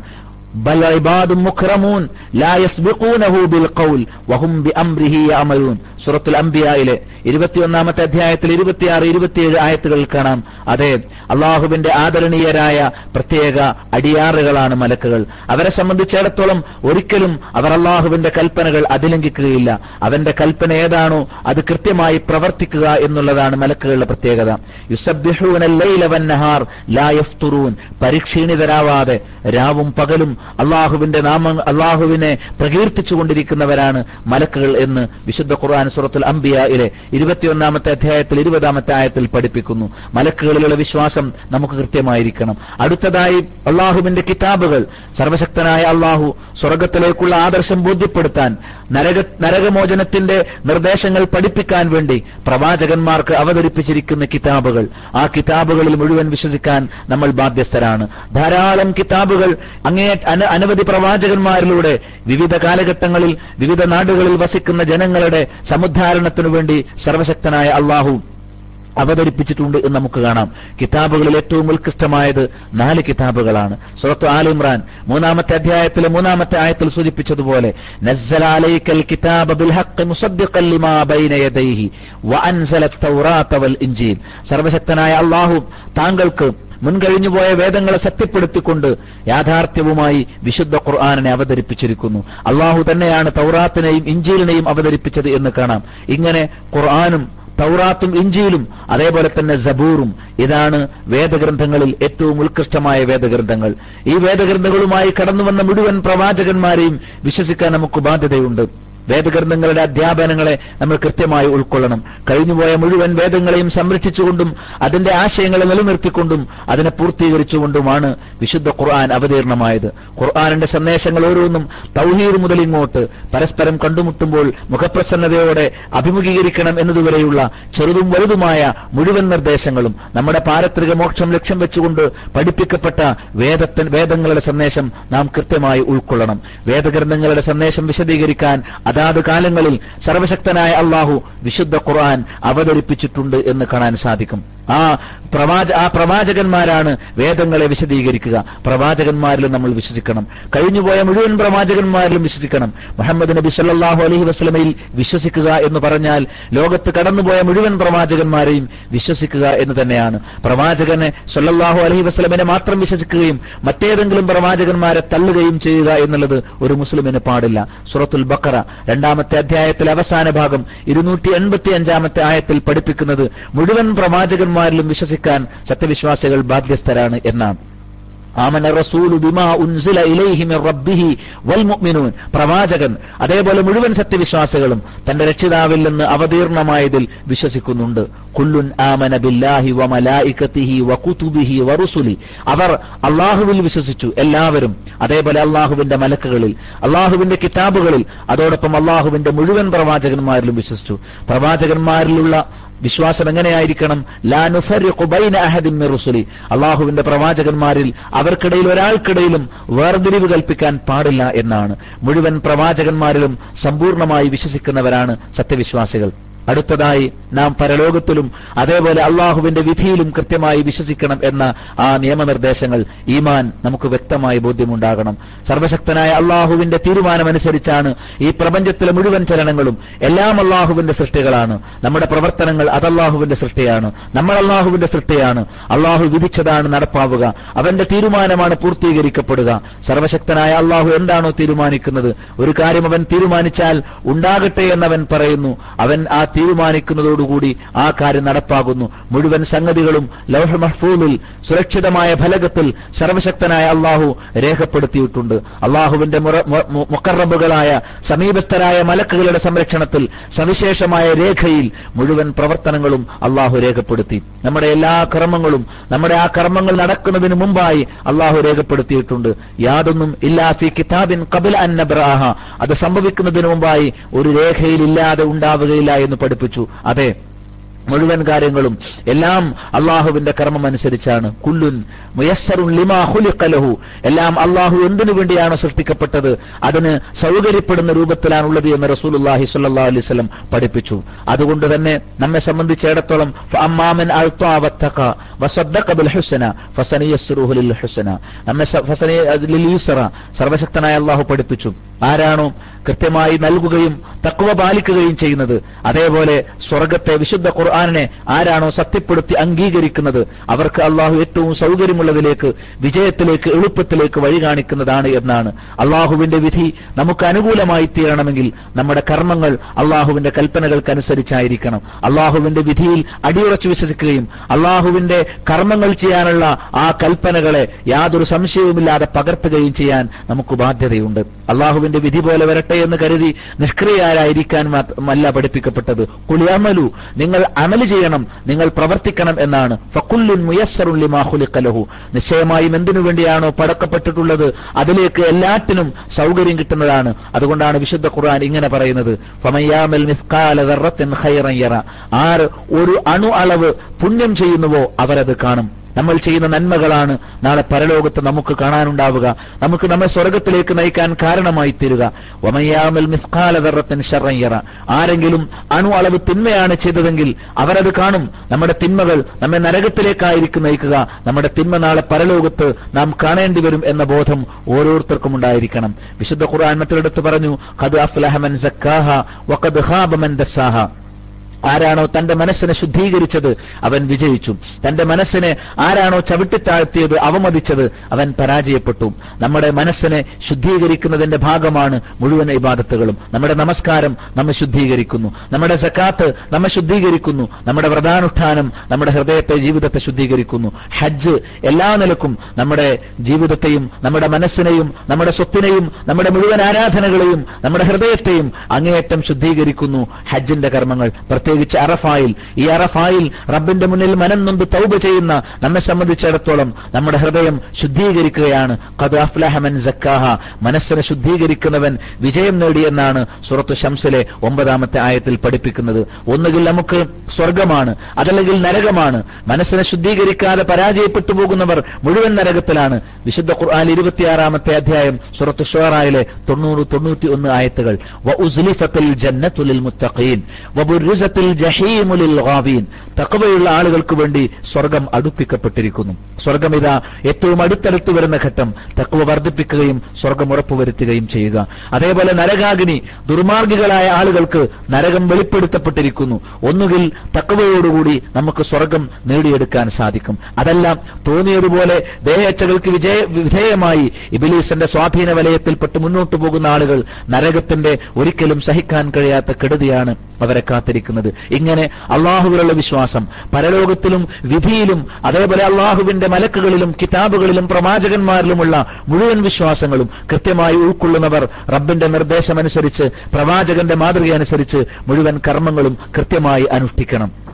S1: ബൽ ഇബാദും മുഖ്റമൂൻ ലാ യസ്ബിഖൂനഹു ബിൽ ഖൗൽ വഹും ബിഅംരിഹി യഅമലൂൻ. സൂറത്തുൽ അംബിയായിലെ 21ാമത്തെ അധ്യായത്തിൽ 26 27 ആയത്തുകളിൽ കാണാം. അതെ അള്ളാഹുവിന്റെ ആദരണീയരായ പ്രത്യേക അടിയാറുകളാണ് മലക്കുകൾ. അവരെ സംബന്ധിച്ചിടത്തോളം ഒരിക്കലും അവർ അള്ളാഹുവിന്റെ കൽപ്പനകൾ അതിലംഘിക്കുകയില്ല. അവന്റെ കൽപ്പന ഏതാണോ അത് കൃത്യമായി പ്രവർത്തിക്കുക എന്നുള്ളതാണ് മലക്കുകളുടെ പ്രത്യേകത. യുസബ്ബിഹൂന ലൈല വന്നഹാർ ലാ യഫ്തുറൂൻ. പരിക്ഷീണിതരാവാതെ രാവും പകലും അള്ളാഹുവിന്റെ നാമ അള്ളാഹുവിനെ പ്രകീർത്തിച്ചുകൊണ്ടിരിക്കുന്നവരാണ് മലക്കുകൾ എന്ന് വിശുദ്ധ ഖുർആൻ സുറത്തുൽ അംബിയയിലെ ഇരുപത്തിയൊന്നാമത്തെ അധ്യായത്തിൽ ഇരുപതാമത്തെ ആയത്തിൽ പഠിപ്പിക്കുന്നു. മലക്കുകളിലുള്ള വിശ്വാസം നമുക്ക് കൃത്യമായിരിക്കണം. അടുത്തതായി അള്ളാഹുവിന്റെ കിതാബുകൾ. സർവശക്തനായ അള്ളാഹു സ്വർഗത്തിലേക്കുള്ള ആദർശം ബോധ്യപ്പെടുത്താൻ നരക നരകമോചനത്തിന്റെ നിർദ്ദേശങ്ങൾ പഠിപ്പിക്കാൻ വേണ്ടി പ്രവാചകന്മാർക്ക് അവതരിപ്പിച്ചിരിക്കുന്ന കിതാബുകൾ. ആ കിതാബുകളിൽ മുഴുവൻ വിശ്വസിക്കാൻ നമ്മൾ ബാധ്യസ്ഥരാണ്. ധാരാളം കിതാബുകൾ അങ്ങേ അനവധി പ്രവാചകന്മാരിലൂടെ വിവിധ കാലഘട്ടങ്ങളിൽ വിവിധ നാടുകളിൽ വസിക്കുന്ന ജനങ്ങളുടെ സമുദ്ധാരണത്തിനു വേണ്ടി സർവശക്തനായ അള്ളാഹു അവതരിപ്പിച്ചിട്ടുണ്ട് എന്ന് നമുക്ക് കാണാം. കിതാബുകളിൽ ഏറ്റവും ഉത്കൃഷ്ടമായത് നാല് കിതാബുകളാണ്. സുറത്ത് ആൽ ഇമ്രാൻ മൂന്നാമത്തെ അധ്യായത്തിലെ മൂന്നാമത്തെ ആയത്തിൽ സൂചിപ്പിച്ചതുപോലെ സർവശക്തനായ അള്ളാഹു താങ്കൾക്ക് മുൻകഴിഞ്ഞുപോയ വേദങ്ങളെ സത്യപ്പെടുത്തിക്കൊണ്ട് യാഥാർത്ഥ്യവുമായി വിശുദ്ധ ഖുർആാനിനെ അവതരിപ്പിച്ചിരിക്കുന്നു. അള്ളാഹു തന്നെയാണ് തൗറാത്തിനെയും ഇഞ്ചീലിനെയും അവതരിപ്പിച്ചത് എന്ന് കാണാം. ഇങ്ങനെ ഖുർആാനും തൗറാത്തും ഇഞ്ചിയിലും അതേപോലെ തന്നെ സബൂറും. ഇതാണ് വേദഗ്രന്ഥങ്ങളിൽ ഏറ്റവും ഉത്കൃഷ്ടമായ വേദഗ്രന്ഥങ്ങൾ. ഈ വേദഗ്രന്ഥങ്ങളുമായി കടന്നു വന്ന മുഴുവൻ പ്രവാചകന്മാരെയും വിശ്വസിക്കാൻ നമുക്ക് ബാധ്യതയുണ്ട്. വേദഗ്രന്ഥങ്ങളുടെ അധ്യാപനങ്ങളെ നമ്മൾ കൃത്യമായി ഉൾക്കൊള്ളണം. കഴിഞ്ഞുപോയ മുഴുവൻ വേദങ്ങളെയും സംരക്ഷിച്ചുകൊണ്ടും അതിന്റെ ആശയങ്ങളെ നിലനിർത്തിക്കൊണ്ടും അതിനെ പൂർത്തീകരിച്ചുകൊണ്ടുമാണ് വിശുദ്ധ ഖുർആൻ അവതീർണമായത്. ഖുർആാനിന്റെ സന്ദേശങ്ങൾ ഓരോന്നും തൗഹീദ് മുതൽ ഇങ്ങോട്ട് പരസ്പരം കണ്ടുമുട്ടുമ്പോൾ മുഖപ്രസന്നതയോടെ അഭിമുഖീകരിക്കണം എന്നതുവരെയുള്ള ചെറുതും വലുതുമായ മുഴുവൻ നിർദ്ദേശങ്ങളും നമ്മുടെ പാരത്രിക മോക്ഷം ലക്ഷ്യം വെച്ചുകൊണ്ട് പഠിപ്പിക്കപ്പെട്ട വേദത്തിൻ വേദങ്ങളുടെ സന്ദേശം നാം കൃത്യമായി ഉൾക്കൊള്ളണം. വേദഗ്രന്ഥങ്ങളുടെ സന്ദേശം വിശദീകരിക്കാൻ അതാത് കാലങ്ങളിൽ സർവശക്തനായ അള്ളാഹു വിശുദ്ധ ഖുർആൻ അവതരിപ്പിച്ചിട്ടുണ്ട് എന്ന് കാണാൻ സാധിക്കും. ആ പ്രവാച ആ പ്രവാചകന്മാരാണ് വേദങ്ങളെ വിശദീകരിക്കുക. പ്രവാചകന്മാരിലും നമ്മൾ വിശ്വസിക്കണം. കഴിഞ്ഞുപോയ മുഴുവൻ പ്രവാചകന്മാരിലും വിശ്വസിക്കണം. മുഹമ്മദ് നബി സല്ലാഹു അലഹി വസ്ലമയിൽ വിശ്വസിക്കുക എന്ന് പറഞ്ഞാൽ ലോകത്ത് കടന്നുപോയ മുഴുവൻ പ്രവാചകന്മാരെയും വിശ്വസിക്കുക എന്ന് തന്നെയാണ്. പ്രവാചകനെ സല്ലാഹു അലഹി വസ്ലമിനെ മാത്രം വിശ്വസിക്കുകയും മറ്റേതെങ്കിലും പ്രവാചകന്മാരെ തള്ളുകയും ചെയ്യുക എന്നുള്ളത് ഒരു മുസ്ലിമിന് പാടില്ല. സുറത്തുൽ ബക്കറ രണ്ടാമത്തെ അധ്യായത്തിലെ അവസാന ഭാഗം ഇരുന്നൂറ്റി എൺപത്തി അഞ്ചാമത്തെ ആയത്തിൽ പഠിപ്പിക്കുന്നത് മുഴുവൻ പ്രവാചകന്മാരിലും വിശ്വസിക്കാൻ സത്യവിശ്വാസികൾ ബാധ്യസ്ഥരാണ് എന്നാണ്. ആമന റസൂലു ബിമാ ഉൻസില ഇലൈഹി മിർ റബ്ബിഹി വൽ മുഅ്മിനൂൻ. പ്രവാചകൻ അതേപോലെ മുഴുവൻ സത്യവിശ്വാസികളും തന്റെ രക്ഷിതാവിൽ നിന്ന് അവതീർണമായതിൽ വിശ്വസിക്കുന്നുണ്ട്. കുല്ലുൻ ആമന ബില്ലാഹി വ മലായികതിഹി വ കുതുബിഹി വ റുസുലി. അവർ അല്ലാഹുവിൽ വിശ്വസിച്ചു എല്ലാവരും. അതേപോലെ അള്ളാഹുവിന്റെ മലക്കുകളിൽ അള്ളാഹുവിന്റെ കിതാബുകളിൽ അതോടൊപ്പം അള്ളാഹുവിന്റെ മുഴുവൻ പ്രവാചകന്മാരിലും വിശ്വസിച്ചു. പ്രവാചകന്മാരിലുള്ള വിശ്വാസം എങ്ങനെയായിരിക്കണം? റുസുലി. അള്ളാഹുവിന്റെ പ്രവാചകന്മാരിൽ അവർക്കിടയിൽ ഒരാൾക്കിടയിലും വേർതിരിവ് കൽപ്പിക്കാൻ പാടില്ല എന്നാണ്. മുഴുവൻ പ്രവാചകന്മാരിലും സമ്പൂർണമായി വിശ്വസിക്കുന്നവരാണ് സത്യവിശ്വാസികൾ. അടുത്തതായി നാം പരലോകത്തിലും അതേപോലെ അള്ളാഹുവിന്റെ വിധിയിലും കൃത്യമായി വിശ്വസിക്കണം എന്ന ആ നിയമനിർദ്ദേശങ്ങൾ ഈമാൻ നമുക്ക് വ്യക്തമായി ബോധ്യമുണ്ടാകണം. സർവശക്തനായ അള്ളാഹുവിന്റെ തീരുമാനമനുസരിച്ചാണ് ഈ പ്രപഞ്ചത്തിലെ മുഴുവൻ ചലനങ്ങളും എല്ലാം അള്ളാഹുവിന്റെ സൃഷ്ടികളാണ്. നമ്മുടെ പ്രവർത്തനങ്ങൾ അത് അള്ളാഹുവിന്റെ സൃഷ്ടിയാണ്. നമ്മൾ അള്ളാഹുവിന്റെ സൃഷ്ടിയാണ്. അള്ളാഹു വിധിച്ചതാണ് നടപ്പാവുക. അവന്റെ തീരുമാനമാണ് പൂർത്തീകരിക്കപ്പെടുക. സർവശക്തനായ അള്ളാഹു എന്താണോ തീരുമാനിക്കുന്നത്? ഒരു കാര്യം അവൻ തീരുമാനിച്ചാൽ ഉണ്ടാകട്ടെ എന്നവൻ പറയുന്നു. അവൻ ആ തീരുമാനിക്കുന്നതോടുകൂടി ആ കാര്യം നടപ്പാകുന്നു. മുഴുവൻ സംഗതികളും ലൗഹ മഹ്ഫൂലിൽ സുരക്ഷിതമായ ഫലകത്തിൽ സർവശക്തനായ അള്ളാഹു രേഖപ്പെടുത്തിയിട്ടുണ്ട്. അള്ളാഹുവിന്റെ മുക്കറബുകളായ സമീപസ്ഥരായ മലക്കുകളുടെ സംരക്ഷണത്തിൽ സവിശേഷമായ രേഖയിൽ മുഴുവൻ പ്രവർത്തനങ്ങളും അള്ളാഹു രേഖപ്പെടുത്തി. നമ്മുടെ എല്ലാ കർമ്മങ്ങളും നമ്മുടെ ആ കർമ്മങ്ങൾ നടക്കുന്നതിന് മുമ്പായി അള്ളാഹു രേഖപ്പെടുത്തിയിട്ടുണ്ട്. യാതൊന്നും ഇല്ലാ ഫി കിതാബിൻ കബിൽ അന്നബ്രാഹ അത് സംഭവിക്കുന്നതിന് മുമ്പായി ഒരു രേഖയിൽ ഇല്ലാതെ ഉണ്ടാവുകയില്ല എന്ന് പഠിപ്പിച്ചു. അതെ മുഴുവൻ കാര്യങ്ങളും എല്ലാം അള്ളാഹുവിന്റെ കർമ്മം അനുസരിച്ചാണ് കുല്ലുൻ ലിമാഹുലിഖലഹു എല്ലാം അള്ളാഹു എന്തിനു വേണ്ടിയാണ് സൃഷ്ടിക്കപ്പെട്ടത്? അതിന് സൗകര്യപ്പെടുന്ന രൂപത്തിലാണുള്ളത് എന്ന് റസൂലുള്ളാഹി സ്വല്ലല്ലാഹു അലൈഹി വസല്ലം പഠിപ്പിച്ചു. അതുകൊണ്ട് തന്നെ നമ്മെ സംബന്ധിച്ചിടത്തോളം അമ്മാമൻ അഅ്താ സർവശക്തനായ അള്ളാഹു പഠിപ്പിച്ചു. ആരാണോ കൃത്യമായി നൽകുകയും തക്കുവ പാലിക്കുകയും ചെയ്യുന്നത് അതേപോലെ സ്വർഗത്തെ വിശുദ്ധ ഖുർആാനിനെ ആരാണോ സത്യപ്പെടുത്തി അംഗീകരിക്കുന്നത് അവർക്ക് അള്ളാഹു ഏറ്റവും സൗകര്യമുള്ളതിലേക്ക് വിജയത്തിലേക്ക് എളുപ്പത്തിലേക്ക് വഴി കാണിക്കുന്നതാണ് എന്നാണ്. അള്ളാഹുവിന്റെ വിധി നമുക്ക് അനുകൂലമായി തീരണമെങ്കിൽ നമ്മുടെ കർമ്മങ്ങൾ അള്ളാഹുവിന്റെ കൽപ്പനകൾക്കനുസരിച്ചായിരിക്കണം. അള്ളാഹുവിന്റെ വിധിയിൽ അടിയുറച്ചു വിശ്വസിക്കുകയും അള്ളാഹുവിന്റെ കർമ്മങ്ങൾ ചെയ്യാനുള്ള ആ കൽപ്പനകളെ യാതൊരു സംശയവുമില്ലാതെ പകർത്തുകയും ചെയ്യാൻ നമുക്ക് ബാധ്യതയുണ്ട്. അള്ളാഹുവിന്റെ വിധി പോലെ വരട്ടെ എന്ന് കരുതി നിഷ്ക്രിയരായിരിക്കാൻ അല്ല പഠിപ്പിക്കപ്പെട്ടത്. കുളിയമലു നിങ്ങൾ അമൽ ചെയ്യണം നിങ്ങൾ പ്രവർത്തിക്കണം എന്നാണ്. ഫക്കുല്ലുൻ മുയസ്സറുൻ ലിമാ ഖുലിഖ ലഹു. നിശ്ചയമായും എന്തിനു വേണ്ടിയാണോ പടക്കപ്പെട്ടിട്ടുള്ളത്? അതിലേക്ക് എല്ലാറ്റിനും സൗകര്യം കിട്ടുന്നതാണ്. അതുകൊണ്ടാണ് വിശുദ്ധ ഖുർആൻ ഇങ്ങനെ പറയുന്നത്. ഫമയ്യാമൽ ആർ ഒരു അണു അളവ് പുണ്യം ചെയ്യുന്നുവോ അവരത് കാണും. നമ്മൾ ചെയ്യുന്ന നന്മകളാണ് നാളെ പരലോകത്ത് നമുക്ക് കാണാനുണ്ടാവുക. നമുക്ക് നമ്മെ സ്വർഗത്തിലേക്ക് നയിക്കാൻ കാരണമായി തീരുക. ആരെങ്കിലും അണു അളവ് തിന്മയാണ് ചെയ്തതെങ്കിൽ അവരത് കാണും. നമ്മുടെ തിന്മകൾ നമ്മെ നരകത്തിലേക്കായിരിക്കും നയിക്കുക. നമ്മുടെ തിന്മ നാളെ പരലോകത്ത് നാം കാണേണ്ടി വരും എന്ന ബോധം ഓരോരുത്തർക്കും ഉണ്ടായിരിക്കണം. വിശുദ്ധ ഖുർആൻ മറ്റൊരിടത്ത് പറഞ്ഞു മൻ ആരാണോ തന്റെ മനസ്സിനെ ശുദ്ധീകരിച്ചത് അവൻ വിജയിച്ചു. തന്റെ മനസ്സിനെ ആരാണോ ചവിട്ടിത്താഴ്ത്തിയത് അവമതിച്ചത് അവൻ പരാജയപ്പെട്ടു. നമ്മുടെ മനസ്സിനെ ശുദ്ധീകരിക്കുന്നതിന്റെ ഭാഗമാണ് മുഴുവൻ ഇബാദത്തുകളും. നമ്മുടെ നമസ്കാരം നമ്മെ ശുദ്ധീകരിക്കുന്നു. നമ്മുടെ സക്കാത്ത് നമ്മെ ശുദ്ധീകരിക്കുന്നു. നമ്മുടെ വ്രതാനുഷ്ഠാനം നമ്മുടെ ഹൃദയത്തെ ജീവിതത്തെ ശുദ്ധീകരിക്കുന്നു. ഹജ്ജ് എല്ലാ നിലക്കും നമ്മുടെ ജീവിതത്തെയും നമ്മുടെ മനസ്സിനെയും നമ്മുടെ സ്വത്തിനെയും നമ്മുടെ മുഴുവൻ ആരാധനകളെയും നമ്മുടെ ഹൃദയത്തെയും അങ്ങേയറ്റം ശുദ്ധീകരിക്കുന്നു. ഹജ്ജിന്റെ കർമ്മങ്ങൾ പ്രത്യേകിച്ച് അറഫായിൽ. ഈ അറഫായിൽ റബ്ബിന്റെ മുന്നിൽ മനം നൊന്ത് തൗബ ചെയ്യുന്ന നമ്മെ സംബന്ധിച്ചിടത്തോളം നമ്മുടെ ഹൃദയം ശുദ്ധീകരിക്കുകയാണ്. മനസ്സിനെ ശുദ്ധീകരിക്കുന്നവൻ വിജയം നേടിയെന്നാണ് സൂറത്തു ഷംസിലെ ഒമ്പതാമത്തെ ആയത്തിൽ പഠിപ്പിക്കുന്നത്. ഒന്നുകിൽ നമുക്ക് സ്വർഗമാണ് അതല്ലെങ്കിൽ നരകമാണ്. മനസ്സിനെ ശുദ്ധീകരിക്കാതെ പരാജയപ്പെട്ടു പോകുന്നവർ മുഴുവൻ നരകത്തിലാണ്. വിശുദ്ധ ഖുർആൻ ഇരുപത്തിയാറാമത്തെ അധ്യായം സുറത്ത് ഷോറായിലെ തൊണ്ണൂറ് തൊണ്ണൂറ്റി ഒന്ന് ആയത്തുകൾ മുത്തഖീൻ വബുരിസത്തിൽ ജഹീമുലിൽ ഗാവീൻ. തക്കവയുള്ള ആളുകൾക്ക് വേണ്ടി സ്വർഗം അടുപ്പിക്കപ്പെട്ടിരിക്കുന്നു. സ്വർഗം ഇതാ ഏറ്റവും അടുത്തടുത്ത് വരുന്ന ഘട്ടം. തക്കവ വർദ്ധിപ്പിക്കുകയും സ്വർഗം ഉറപ്പുവരുത്തുകയും ചെയ്യുക. അതേപോലെ നരകാഗ്നി ദുർമാർഗികളായ ആളുകൾക്ക് നരകം വെളിപ്പെടുത്തപ്പെട്ടിരിക്കുന്നു. ഒന്നുകിൽ തക്കവയോടുകൂടി നമുക്ക് സ്വർഗം നേടിയെടുക്കാൻ സാധിക്കും. അതെല്ലാം തോന്നിയതുപോലെ ദേഹച്ചകൾക്ക് വിജയ വിധേയമായി ഇബിലീസിന്റെ സ്വാധീന വലയത്തിൽപ്പെട്ട് മുന്നോട്ടു പോകുന്ന ആളുകൾ നരകത്തിന്റെ ഒരിക്കലും സഹിക്കാൻ കഴിയാത്ത കെടുതിയാണ് അവരെ കാത്തിരിക്കുന്നത്. ഇങ്ങനെ അള്ളാഹുവിലുള്ള വിശ്വാസം പരലോകത്തിലും വിധിയിലും അതേപോലെ അള്ളാഹുവിന്റെ മലക്കുകളിലും കിതാബുകളിലും പ്രവാചകന്മാരിലുമുള്ള മുഴുവൻ വിശ്വാസങ്ങളും കൃത്യമായി ഉൾക്കൊള്ളുന്നവർ റബ്ബിന്റെ നിർദ്ദേശമനുസരിച്ച് പ്രവാചകന്റെ മാതൃകയനുസരിച്ച് മുഴുവൻ കർമ്മങ്ങളും കൃത്യമായി അനുഷ്ഠിക്കണം.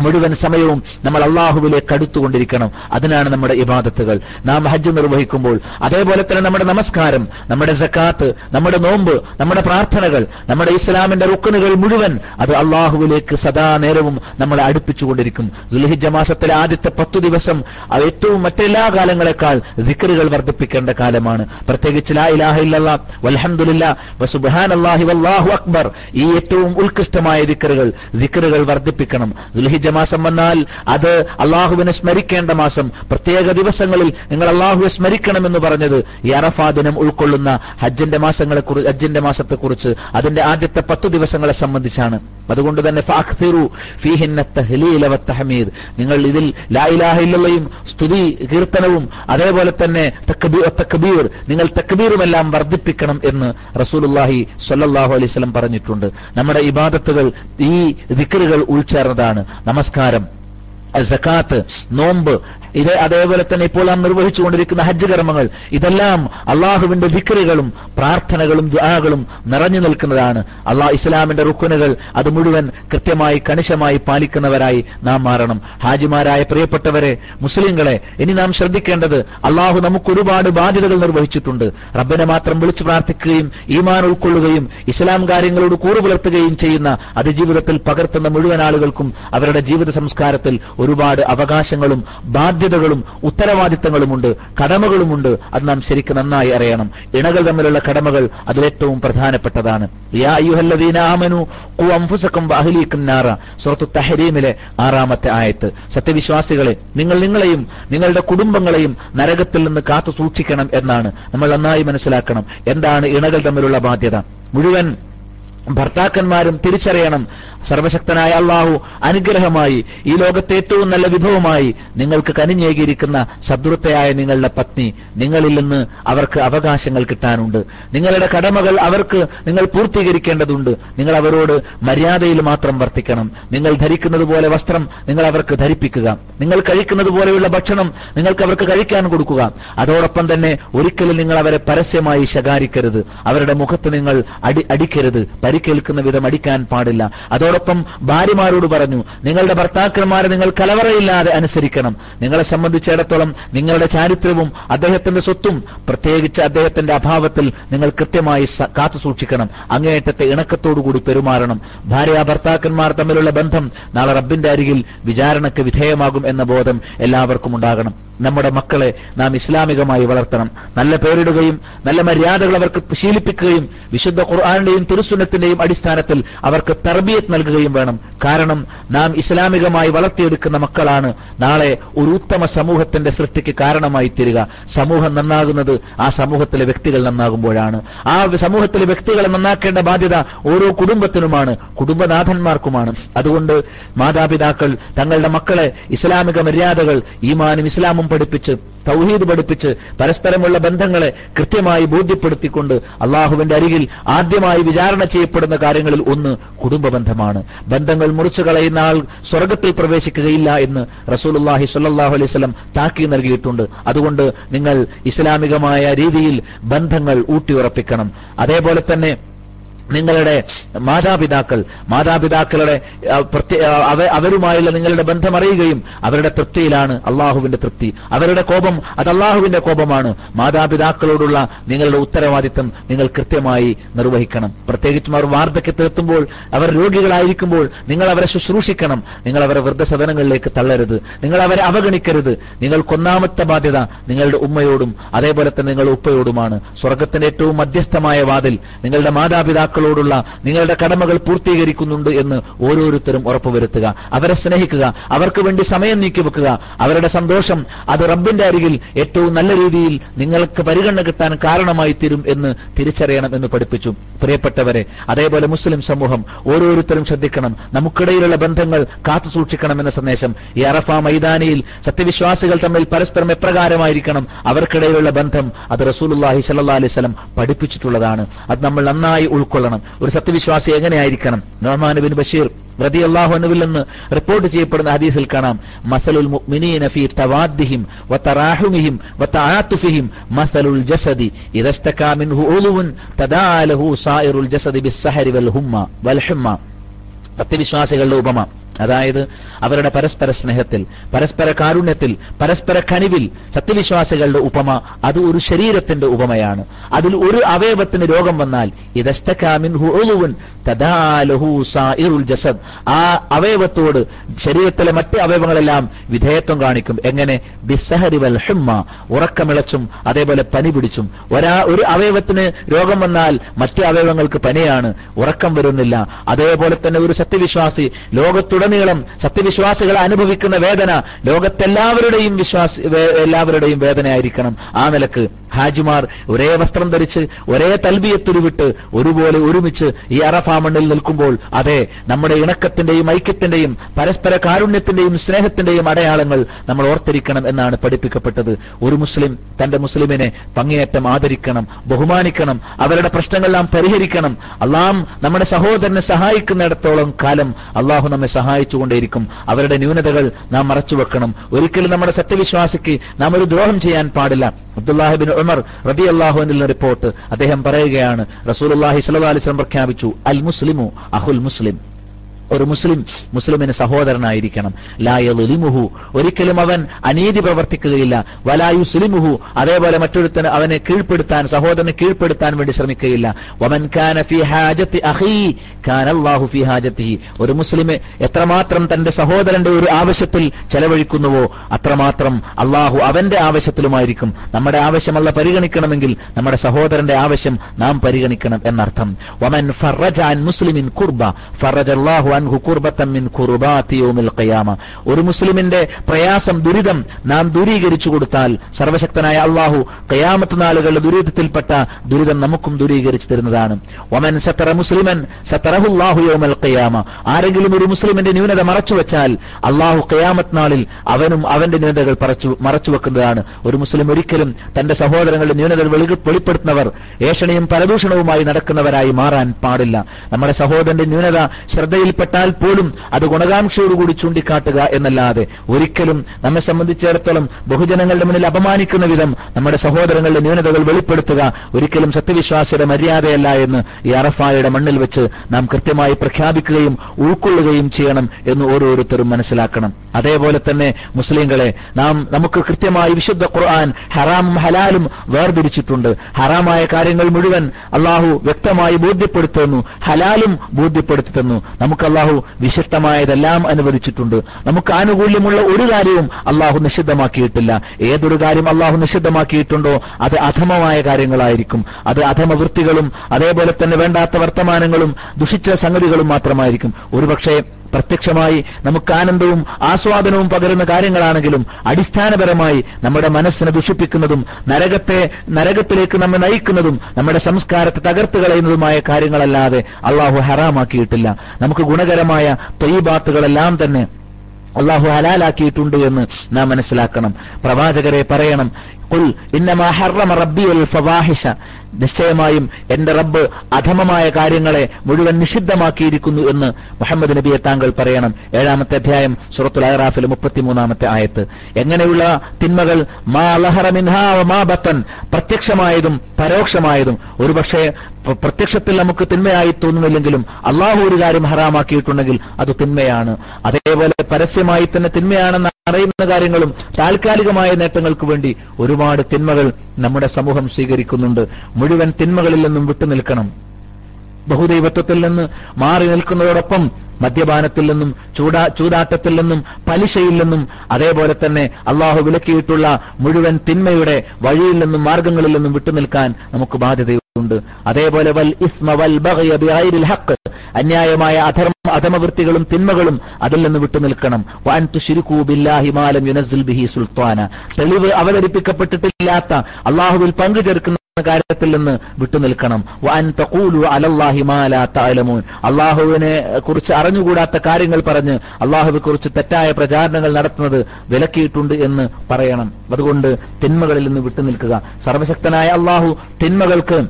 S1: മുഴുവൻ സമയവും നമ്മൾ അള്ളാഹുവിലേക്ക് അടുത്തുകൊണ്ടിരിക്കണം. അതിനാണ് നമ്മുടെ ഇബാദത്തുകൾ. നാം ഹജ്ജ് നിർവഹിക്കുമ്പോൾ അതേപോലെ തന്നെ നമ്മുടെ നമസ്കാരം നമ്മുടെ സക്കാത്ത് നമ്മുടെ നോമ്പ് നമ്മുടെ പ്രാർത്ഥനകൾ നമ്മുടെ ഇസ്ലാമിന്റെ റുക്കനുകൾ മുഴുവൻ അത് അള്ളാഹുവിലേക്ക് സദാ നേരവും നമ്മളെ അടുപ്പിച്ചുകൊണ്ടിരിക്കും. ദുൽഹിജ മാസത്തിലെ ആദ്യത്തെ പത്തു ദിവസം ഏറ്റവും മറ്റെല്ലാ കാലങ്ങളെക്കാൾ ദിക്കറുകൾ വർദ്ധിപ്പിക്കേണ്ട കാലമാണ്. പ്രത്യേകിച്ച് ഇലാഹ വല്ലാഹു അക്ബർ ഈ ഏറ്റവും ഉത്കൃഷ്ടമായ ദിക്കറുകൾ ദിക്കറുകൾ വർദ്ധിപ്പിക്കണം. ദുൽഹിജ മാസം വന്നാൽ അത് അള്ളാഹുവിനെ സ്മരിക്കേണ്ട മാസം. പ്രത്യേക ദിവസങ്ങളിൽ നിങ്ങൾ അള്ളാഹുവെ സ്മരിക്കണമെന്ന് പറഞ്ഞത് ഈ അറഫാ ദിനം ഉൾക്കൊള്ളുന്ന ഹജ്ജിന്റെ മാസങ്ങളെ കുറിച്ച് ഹജ്ജിന്റെ മാസത്തെക്കുറിച്ച് അതിന്റെ ആദ്യത്തെ പത്ത് ദിവസങ്ങളെ സംബന്ധിച്ചാണ്. അതുകൊണ്ട് തന്നെ നിങ്ങൾ ഇതിൽ ലാ ഇലാഹ ഇല്ലല്ലയും സ്തുതി കീർത്തനവും അതേപോലെ തന്നെ തക്ബീർ നിങ്ങൾ തക്ബീറുമെല്ലാം വർദ്ധിപ്പിക്കണം എന്ന് റസൂലുള്ളാഹി സ്വല്ലല്ലാഹു അലൈഹി വസല്ലം പറഞ്ഞിട്ടുണ്ട്. നമ്മുടെ ഇബാദത്തുകൾ ഈ ദിക്റുകൾ ഉൾച്ചേർന്നതാണ്. നമസ്കാരം. സക്കാത്ത് നോമ്പ് ഇത് അതേപോലെ തന്നെ ഇപ്പോൾ നാം നിർവഹിച്ചുകൊണ്ടിരിക്കുന്ന ഹജ്ജ് കർമ്മങ്ങൾ ഇതെല്ലാം അള്ളാഹുവിന്റെ വിക്രികളും പ്രാർത്ഥനകളും ദുആകളും നിറഞ്ഞു നിൽക്കുന്നതാണ്. അള്ളാഹ് ഇസ്ലാമിന്റെ റുക്കുനുകൾ അത് മുഴുവൻ കൃത്യമായി കണിശമായി പാലിക്കുന്നവരായി നാം മാറണം. ഹാജിമാരായ പ്രിയപ്പെട്ടവരെ മുസ്ലിങ്ങളെ ഇനി നാം ശ്രദ്ധിക്കേണ്ടത് അള്ളാഹു നമുക്ക് ഒരുപാട് ബാധ്യതകൾ നിർവഹിച്ചിട്ടുണ്ട്. റബ്ബിനെ മാത്രം വിളിച്ചു പ്രാർത്ഥിക്കുകയും ഈമാൻ ഉൾക്കൊള്ളുകയും ഇസ്ലാം കാര്യങ്ങളോട് കൂറു പുലർത്തുകയും ചെയ്യുന്ന അത് ജീവിതത്തിൽ പകർത്തുന്ന മുഴുവൻ ആളുകൾക്കും അവരുടെ ജീവിത സംസ്കാരത്തിൽ ഒരുപാട് അവകാശങ്ങളും ബാധ്യതകളും ഉത്തരവാദിത്തങ്ങളുമുണ്ട് കടമകളുമുണ്ട് അത് നാം ശരിക്കും നന്നായി അറിയണം. ഇണകൾ തമ്മിലുള്ള കടമകൾ അതിലേറ്റവും പ്രധാനപ്പെട്ടതാണ്. തഹരീമിലെ ആറാമത്തെ ആയത്ത്. സത്യവിശ്വാസികളെ നിങ്ങൾ നിങ്ങളെയും നിങ്ങളുടെ കുടുംബങ്ങളെയും നരകത്തിൽ നിന്ന് കാത്തു സൂക്ഷിക്കണം എന്നാണ്. നമ്മൾ നന്നായി മനസ്സിലാക്കണം. എന്താണ് ഇണകൾ തമ്മിലുള്ള ബാധ്യത? മുഴുവൻ ഭർത്താക്കന്മാരും തിരിച്ചറിയണം. സർവശക്തനായ അള്ളാഹു അനുഗ്രഹമായി ഈ ലോകത്തെ ഏറ്റവും നല്ല വിഭവമായി നിങ്ങൾക്ക് കനിഞ്ഞേകിയിരിക്കുന്ന സദൃത്തയായ നിങ്ങളുടെ പത്നി നിങ്ങളിൽ നിന്ന് അവർക്ക് അവകാശങ്ങൾ കിട്ടാനുണ്ട്. നിങ്ങളുടെ കടമകൾ അവർക്ക് നിങ്ങൾ പൂർത്തീകരിക്കേണ്ടതുണ്ട്. നിങ്ങൾ അവരോട് മര്യാദയിൽ മാത്രം വർത്തിക്കണം. നിങ്ങൾ ധരിക്കുന്നത് പോലെ വസ്ത്രം നിങ്ങൾ അവർക്ക് ധരിപ്പിക്കുക. നിങ്ങൾ കഴിക്കുന്നത് പോലെയുള്ള ഭക്ഷണം നിങ്ങൾക്ക് അവർക്ക് കഴിക്കാൻ കൊടുക്കുക. അതോടൊപ്പം തന്നെ ഒരിക്കലും നിങ്ങൾ അവരെ പരസ്യമായി ശകാരിക്കരുത്. അവരുടെ മുഖത്ത് നിങ്ങൾ അടി അടിക്കരുത്. പരിക്കേൽക്കുന്ന വിധം അടിക്കാൻ പാടില്ല. അതോടൊപ്പം ഭാര്യമാരോട് പറഞ്ഞു നിങ്ങളുടെ ഭർത്താക്കന്മാരെ നിങ്ങൾ കലവറയില്ലാതെ അനുസരിക്കണം. നിങ്ങളെ സംബന്ധിച്ചിടത്തോളം നിങ്ങളുടെ ചാരിത്രവും അദ്ദേഹത്തിന്റെ സ്വത്തും പ്രത്യേകിച്ച് അദ്ദേഹത്തിന്റെ അഭാവത്തിൽ നിങ്ങൾ കൃത്യമായി കാത്തു സൂക്ഷിക്കണം. അങ്ങേയറ്റത്തെ ഇണക്കത്തോടുകൂടി പെരുമാറണം. ഭാര്യ ഭർത്താക്കന്മാർ തമ്മിലുള്ള ബന്ധം നാളെ റബ്ബിന്റെ അരികിൽ വിചാരണയ്ക്ക് വിധേയമാകും എന്ന ബോധം എല്ലാവർക്കും ഉണ്ടാകണം. നമ്മുടെ മക്കളെ നാം ഇസ്ലാമികമായി വളർത്തണം. നല്ല പേരിടുകയും നല്ല മര്യാദകൾ അവർക്ക് ശീലിപ്പിക്കുകയും വിശുദ്ധ ഖുർആാനിന്റെയും തിരുസുന്നത്തിന്റെയും അടിസ്ഥാനത്തിൽ അവർക്ക് തർബിയത്ത് നൽകുകയും വേണം. കാരണം നാം ഇസ്ലാമികമായി വളർത്തിയെടുക്കുന്ന മക്കളാണ്. നാളെ ഒരു ഉത്തമ സമൂഹത്തിന്റെ സൃഷ്ടിക്ക് കാരണമായി തീരുക. സമൂഹം നന്നാകുന്നത് ആ സമൂഹത്തിലെ വ്യക്തികൾ നന്നാകുമ്പോഴാണ്. ആ സമൂഹത്തിലെ വ്യക്തികളെ നന്നാക്കേണ്ട ബാധ്യത ഓരോ കുടുംബത്തിനുമാണ്. കുടുംബനാഥന്മാർക്കുമാണ്. അതുകൊണ്ട് മാതാപിതാക്കൾ തങ്ങളുടെ മക്കളെ ഇസ്ലാമിക മര്യാദകൾ ഈമാനും ഇസ്ലാമും പഠിപ്പിച്ച് തൗഹീദ് പഠിപ്പിച്ച് പരസ്പരമുള്ള ബന്ധങ്ങളെ കൃത്യമായി ബോധ്യപ്പെടുത്തിക്കൊണ്ട് അള്ളാഹുവിന്റെ അരികിൽ ആദ്യമായി വിചാരണ ചെയ്യപ്പെടുന്ന കാര്യങ്ങളിൽ ഒന്ന് കുടുംബ ബന്ധമാണ് ബന്ധങ്ങൾ മുറിച്ചു കളയുന്ന ആൾ സ്വർഗത്തിൽ പ്രവേശിക്കുകയില്ല എന്ന് റസൂലുള്ളാഹി സ്വല്ലല്ലാഹു അലൈഹി സ്വലം താക്കി നൽകിയിട്ടുണ്ട്. അതുകൊണ്ട് നിങ്ങൾ ഇസ്ലാമികമായ രീതിയിൽ ബന്ധങ്ങൾ ഊട്ടിയുറപ്പിക്കണം. അതേപോലെ തന്നെ നിങ്ങളുടെ മാതാപിതാക്കൾ മാതാപിതാക്കളുടെ അവരുമായുള്ള നിങ്ങളുടെ ബന്ധം അറിയുകയും അവരുടെ തൃപ്തിയിലാണ് അള്ളാഹുവിന്റെ തൃപ്തി. അവരുടെ കോപം അത് അള്ളാഹുവിന്റെ കോപമാണ്. മാതാപിതാക്കളോടുള്ള നിങ്ങളുടെ ഉത്തരവാദിത്തം നിങ്ങൾ കൃത്യമായി നിർവഹിക്കണം. പ്രത്യേകിച്ചും അവർ വാർദ്ധക്യത്തിലെത്തുമ്പോൾ അവർ രോഗികളായിരിക്കുമ്പോൾ നിങ്ങൾ അവരെ ശുശ്രൂഷിക്കണം. നിങ്ങൾ അവരെ വൃദ്ധസദനങ്ങളിലേക്ക് തള്ളരുത്. നിങ്ങൾ അവരെ അവഗണിക്കരുത്. നിങ്ങൾക്കൊന്നാമത്തെ ബാധ്യത നിങ്ങളുടെ ഉമ്മയോടും അതേപോലെ തന്നെ നിങ്ങളുടെ ഉപ്പയോടുമാണ്. സ്വർഗത്തിന്റെ ഏറ്റവും മധ്യസ്ഥമായ വാതിൽ നിങ്ങളുടെ മാതാപിതാക്കളോടുള്ള നിങ്ങളുടെ കടമകൾ പൂർത്തീകരിക്കുന്നുണ്ട് എന്ന് ഓരോരുത്തരും ഉറപ്പുവരുത്തുക. അവരെ സ്നേഹിക്കുക. അവർക്ക് വേണ്ടി സമയം നീക്കി വെക്കുക അവരുടെ സന്തോഷം അത് റബ്ബിന്റെ അരികിൽ ഏറ്റവും നല്ല രീതിയിൽ നിങ്ങൾക്ക് പരിഗണന കിട്ടാൻ കാരണമായി തീരും എന്ന് തിരിച്ചറിയണം എന്ന് പഠിപ്പിച്ചു. പ്രിയപ്പെട്ടവരെ അതേപോലെ മുസ്ലിം സമൂഹം ഓരോരുത്തരും ശ്രദ്ധിക്കണം. നമുക്കിടയിലുള്ള ബന്ധങ്ങൾ കാത്തു സൂക്ഷിക്കണം എന്ന സന്ദേശം ഈ അറഫ മൈതാനിയിൽ സത്യവിശ്വാസികൾ തമ്മിൽ പരസ്പരം എപ്രകാരമായിരിക്കണം. അവർക്കിടയിലുള്ള ബന്ധം അത് റസൂലുള്ളാഹി സല്ലല്ലാഹു അലൈഹി വസല്ലം പഠിപ്പിച്ചിട്ടുള്ളതാണ്. അത് നമ്മൾ നന്നായി ഉൾക്കൊള്ളണം. ഒരു സത്യവിശ്വാസി എങ്ങനെയായിരിക്കണം? നോമാൻ ബിൻ ബഷീർ റതി അള്ളാഹു അനുവിൽ റിപ്പോർട്ട് ചെയ്യപ്പെടുന്ന ഹദീസിൽ കാണാം. മസലുൽ മുഅ്മിനീന ഫീ തവാദ്ദിഹിം വതറാഹുമിഹിം വതആതുഫിഹിം മസലുൽ ജസദി ഇദസ്തകാ മിൻഹു ഉളുവുൻ തദാലഹു സായിറുൽ ജസദി ബിസ്സഹരി വൽ ഹുമ്മ വൽ ഹുമ്മ. സത്യവിശ്വാസികളുടെ ഉപമ. അതായത് അവരുടെ പരസ്പര സ്നേഹത്തിൽ പരസ്പര കാരുണ്യത്തിൽ പരസ്പര കനിവിൽ സത്യവിശ്വാസികളുടെ ഉപമ അത് ഒരു ശരീരത്തിന്റെ ഉപമയാണ്. അതിൽ ഒരു അവയവത്തിന് രോഗം വന്നാൽ ജസദ്. ആ അവയവത്തോട് ശരീരത്തിലെ മറ്റ് അവയവങ്ങളെല്ലാം വിധേയത്വം കാണിക്കും. എങ്ങനെ? വൽ ഉറക്കമിളച്ചും അതേപോലെ പനി പിടിച്ചും. ഒരാ ഒരു അവയവത്തിന് രോഗം വന്നാൽ മറ്റ് അവയവങ്ങൾക്ക് പനിയാണ് ഉറക്കം വരുന്നില്ല. അതേപോലെ തന്നെ ഒരു സത്യവിശ്വാസി ലോകത്തുടനീളം സത്യവിശ്വാസികൾ അനുഭവിക്കുന്ന വേദന ലോകത്തെല്ലാവരുടെയും വിശ്വാസ എല്ലാവരുടെയും വേദനയായിരിക്കണം. ആ നിലയ്ക്ക് ഹാജിമാർ ഒരേ വസ്ത്രം ധരിച്ച് ഒരേ തൽബിയത്തുരുവിട്ട് ഒരുപോലെ ഒരുമിച്ച് ഈ അറഫാ മണ്ണിൽ നിൽക്കുമ്പോൾ അതെ നമ്മുടെ ഇണക്കത്തിന്റെയും ഐക്യത്തിന്റെയും പരസ്പര കാരുണ്യത്തിന്റെയും സ്നേഹത്തിന്റെയും അടയാളങ്ങൾ നമ്മൾ ഓർത്തിരിക്കണം എന്നാണ് പഠിപ്പിക്കപ്പെട്ടത്. ഒരു മുസ്ലിം തന്റെ മുസ്ലിമിനെ പങ്ങേയറ്റം ആദരിക്കണം ബഹുമാനിക്കണം അവരുടെ പ്രശ്നങ്ങളെല്ലാം പരിഹരിക്കണം. അള്ളാം നമ്മുടെ സഹോദരനെ സഹായിക്കുന്നിടത്തോളം കാലം അള്ളാഹു നമ്മെ സഹായിച്ചുകൊണ്ടേയിരിക്കും അവരുടെ ന്യൂനതകൾ നാം മറച്ചു വെക്കണം. ഒരിക്കലും നമ്മുടെ സത്യവിശ്വാസിക്ക് നാം ഒരു ദ്രോഹം ചെയ്യാൻ പാടില്ല. അബ്ദുല്ലാഹിബിൻ ഉമർ റബി അള്ളാഹുവിൻ റിപ്പോർട്ട് അദ്ദേഹം പറയുകയാണ്. റസൂൽ അള്ളാഹി അലൈഹി വസല്ലം പ്രഖ്യാപിച്ചു അൽ മുസ്ലിമു അഹുൽ മുസ്ലിം. ഒരു മുസ്ലിം മുസ്ലിമിന് സഹോദരനായിരിക്കണം. ലായലിമുഹു ഒരിക്കലും അവൻ അനീതി പ്രവർത്തിക്കുകയില്ല. വലായു സുലിമുഹു അതേപോലെ മറ്റൊരുത്തന് അവനെ കീഴ്പ്പെടുത്താൻ സഹോദരനെ കീഴ്പ്പെടുത്താൻ വേണ്ടി ശ്രമിക്കുകയില്ല. വമൻ ഫി ഹാജത്തി അല്ലാഹു ഫി ഒരു മുസ്ലിം എത്രമാത്രം തന്റെ സഹോദരന്റെ ഒരു ആവശ്യത്തിൽ ചെലവഴിക്കുന്നുവോ അത്രമാത്രം അള്ളാഹു അവന്റെ ആവശ്യത്തിലുമായിരിക്കും. നമ്മുടെ ആവശ്യമല്ല പരിഗണിക്കണമെങ്കിൽ നമ്മുടെ സഹോദരന്റെ ആവശ്യം നാം പരിഗണിക്കണം എന്നർത്ഥം. വമൻ ഫറജ അൻ മുസ്ലിമിൻ കുർബ. ഫറജ് അല്ലാഹു അൻഹു കുർബത്തൻ മിൻ കുർബാത്തി യൗമിൽ ഖിയാമ. ഒരു മുസ്ലിമിന്റെ പ്രയാസം ദുരിതം നാം ദൂരീകരിച്ചു കൊടുത്താൽ സർവശക്തനായ അള്ളാഹു ഖിയാമത്ത് നാളുകളുടെ ദുരിതത്തിൽപ്പെട്ട ദുരിതം നമുക്കും ദൂരീകരിച്ചു തരുന്നതാണ്. വമൻ സത്തറ മുസ്ലിമൻ സത്തറഹുല്ലാഹു യൗമൽ ഖിയാമ. ആരെങ്കിലും ഒരു മുസ്ലിമിന്റെ ന്യൂനത മറച്ചു വെച്ചാൽ അള്ളാഹു ഖിയാമത്ത് നാളിൽ അവനും അവന്റെ ന്യൂനതകൾ പറച്ചു മറച്ചു വെക്കുന്നതാണ്. ഒരു മുസ്ലിം ഒരിക്കലും തന്റെ സഹോദരങ്ങളുടെ ന്യൂനതകൾ വെളി- വെളിപ്പെടുത്തുന്നവർ ഏഷണിയും പരദൂഷണവുമായി നടക്കുന്നവരായി മാറാൻ പാടില്ല. നമ്മുടെ സഹോദരന്റെ ന്യൂനത ശ്രദ്ധയിൽപ്പെട്ടാൽ പോലും അത് ഗുണകാംക്ഷയോടുകൂടി ചൂണ്ടിക്കാട്ടുക എന്നല്ലാതെ ഒരിക്കലും നമ്മെ സംബന്ധിച്ചിടത്തോളം ബഹുജനങ്ങളുടെ മുന്നിൽ അപമാനിക്കുന്ന വിധം നമ്മുടെ സഹോദരങ്ങളുടെ ന്യൂനതകൾ വെളിപ്പെടുത്തുക ഒരിക്കലും സത്യവിശ്വാസിയുടെ മര്യാദയല്ല എന്ന് ഈ അറഫായുടെ മണ്ണിൽ വെച്ച് നാം കൃത്യമായി പ്രഖ്യാപിക്കുകയും ഉൾക്കൊള്ളുകയും ചെയ്യണം എന്ന് ഓരോരുത്തരും മനസ്സിലാക്കണം. അതേപോലെ തന്നെ മുസ്ലിങ്ങളെ നാം നമുക്ക് കൃത്യമായി വിശുദ്ധ ഖുർആൻ ഹറാമും ഹലാലും വേർതിരിച്ചിട്ടുണ്ട്. ഹറാമായ കാര്യങ്ങൾ മുഴുവൻ അള്ളാഹു വ്യക്തമായി ബോധ്യപ്പെടുത്തുന്നു ഹലാലും ബോധ്യപ്പെടുത്തി തന്നു. നമുക്ക് അള്ളാഹു വിശിഷ്ടമായതെല്ലാം അനുവദിച്ചിട്ടുണ്ട്. നമുക്ക് ആനുകൂല്യമുള്ള ഒരു കാര്യവും അള്ളാഹു നിഷിദ്ധമാക്കിയിട്ടില്ല. ഏതൊരു കാര്യം അള്ളാഹു നിഷിദ്ധമാക്കിയിട്ടുണ്ടോ അത് അധമമായ കാര്യങ്ങളായിരിക്കും. അത് അധമവൃത്തികളും അതേപോലെ തന്നെ വേണ്ടാത്ത വർത്തമാനങ്ങളും ദുഷിച്ച സംഗതികളും മാത്രമായിരിക്കും. ഒരുപക്ഷെ പ്രത്യക്ഷമായി നമുക്ക് ആനന്ദവും ആസ്വാദനവും പകരുന്ന കാര്യങ്ങളാണെങ്കിലും അടിസ്ഥാനപരമായി നമ്മുടെ മനസ്സിനെ ദുഷിപ്പിക്കുന്നതും നരകത്തെ നരകത്തിലേക്ക് നമ്മെ നയിക്കുന്നതും നമ്മുടെ സംസ്കാരത്തെ തകർത്ത് കളയുന്നതുമായ കാര്യങ്ങളല്ലാതെ അള്ളാഹു ഹറാമാക്കിയിട്ടില്ല. നമുക്ക് ഗുണകരമായ തൊയ്ബാത്തുകളെല്ലാം തന്നെ അള്ളാഹു ഹലാലാക്കിയിട്ടുണ്ട് എന്ന് നാം മനസ്സിലാക്കണം. പ്രവാചകരെ പറയണം. നിശ്ചയമായും എന്റെ റബ്ബ് അധമമായ കാര്യങ്ങളെ മുഴുവൻ നിഷിദ്ധമാക്കിയിരിക്കുന്നു എന്ന് മുഹമ്മദ് നബിയെ താങ്കൾ പറയണം. ഏഴാമത്തെ അധ്യായം സുറത്തുൽ അഹ്റാഫിൽ മുപ്പത്തിമൂന്നാമത്തെ ആയത്ത്. എങ്ങനെയുള്ള തിന്മകൾ മാ ലഹറ മിൻഹാ വ മാ പ്രത്യക്ഷമായതും പരോക്ഷമായതും. ഒരുപക്ഷെ പ്രത്യക്ഷത്തിൽ നമുക്ക് തിന്മയായി തോന്നുന്നില്ലെങ്കിലും അള്ളാഹു ഒരു കാര്യം ഹറാമാക്കിയിട്ടുണ്ടെങ്കിൽ അത് തിന്മയാണ്. അതേപോലെ പരസ്യമായി തന്നെ തിന്മയാണെന്ന് അറിയുന്ന കാര്യങ്ങളും താൽക്കാലികമായ നേട്ടങ്ങൾക്ക് വേണ്ടി ഒരുപാട് തിന്മകൾ നമ്മുടെ സമൂഹം സ്വീകരിക്കുന്നുണ്ട്. മുഴുവൻ തിന്മകളിൽ നിന്നും വിട്ടുനിൽക്കണം ബഹുദൈവത്വത്തിൽ നിന്ന് മാറി നിൽക്കുന്നതോടൊപ്പം മദ്യപാനത്തിൽ നിന്നും ചൂടാ ചൂതാട്ടത്തിൽ നിന്നും പലിശയിൽ നിന്നും അതേപോലെ തന്നെ അള്ളാഹു വിലക്കിയിട്ടുള്ള മുഴുവൻ തിന്മയുടെ വഴിയിൽ നിന്നും മാർഗങ്ങളിൽ നിന്നും വിട്ടുനിൽക്കാൻ നമുക്ക് ബാധ്യതയുണ്ട്. അതേപോലെ വൽ ഇസ്മ വൽ ബഹയ ബിഗൈരിൽ ഹഖ്. അന്യായമായ അധർമ്മ അധമവൃത്തികളും തിന്മകളും അതിൽ നിന്ന് വിട്ടുനിൽക്കണം ബില്ലാഹി മാ യുനസ്സിൽ ബിഹി സുൽത്താന. തെളിവ് അവതരിപ്പിക്കപ്പെട്ടിട്ടില്ലാത്ത അള്ളാഹുവിൽ പങ്കു ചേർക്കുന്ന കാര്യത്തിൽ നിന്ന് വിട്ടുനിൽക്കണം തഅലമൂൻ. അള്ളാഹുവിനെ കുറിച്ച് അറിഞ്ഞുകൂടാത്ത കാര്യങ്ങൾ പറഞ്ഞ് അള്ളാഹുവെ കുറിച്ച് തെറ്റായ പ്രചാരണങ്ങൾ നടത്തുന്നത് വിലക്കിയിട്ടുണ്ട് എന്ന് പറയണം. അതുകൊണ്ട് തിന്മകളിൽ നിന്ന് വിട്ടുനിൽക്കുക സർവശക്തനായ അള്ളാഹു തിന്മകൾക്ക്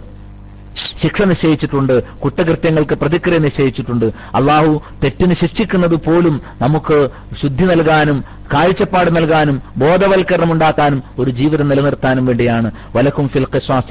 S1: ശിക്ഷ നിശ്ചയിച്ചിട്ടുണ്ട് കുറ്റകൃത്യങ്ങൾക്ക് പ്രതിക്രിയ നിശ്ചയിച്ചിട്ടുണ്ട്. അള്ളാഹു തെറ്റിന് ശിക്ഷിക്കുന്നത് പോലും നമുക്ക് ശുദ്ധി നൽകാനും കാഴ്ചപ്പാട് നൽകാനും ബോധവൽക്കരണം ഉണ്ടാക്കാനും ഒരു ജീവിതം നിലനിർത്താനും വേണ്ടിയാണ്. വലക്കും ഫിൽ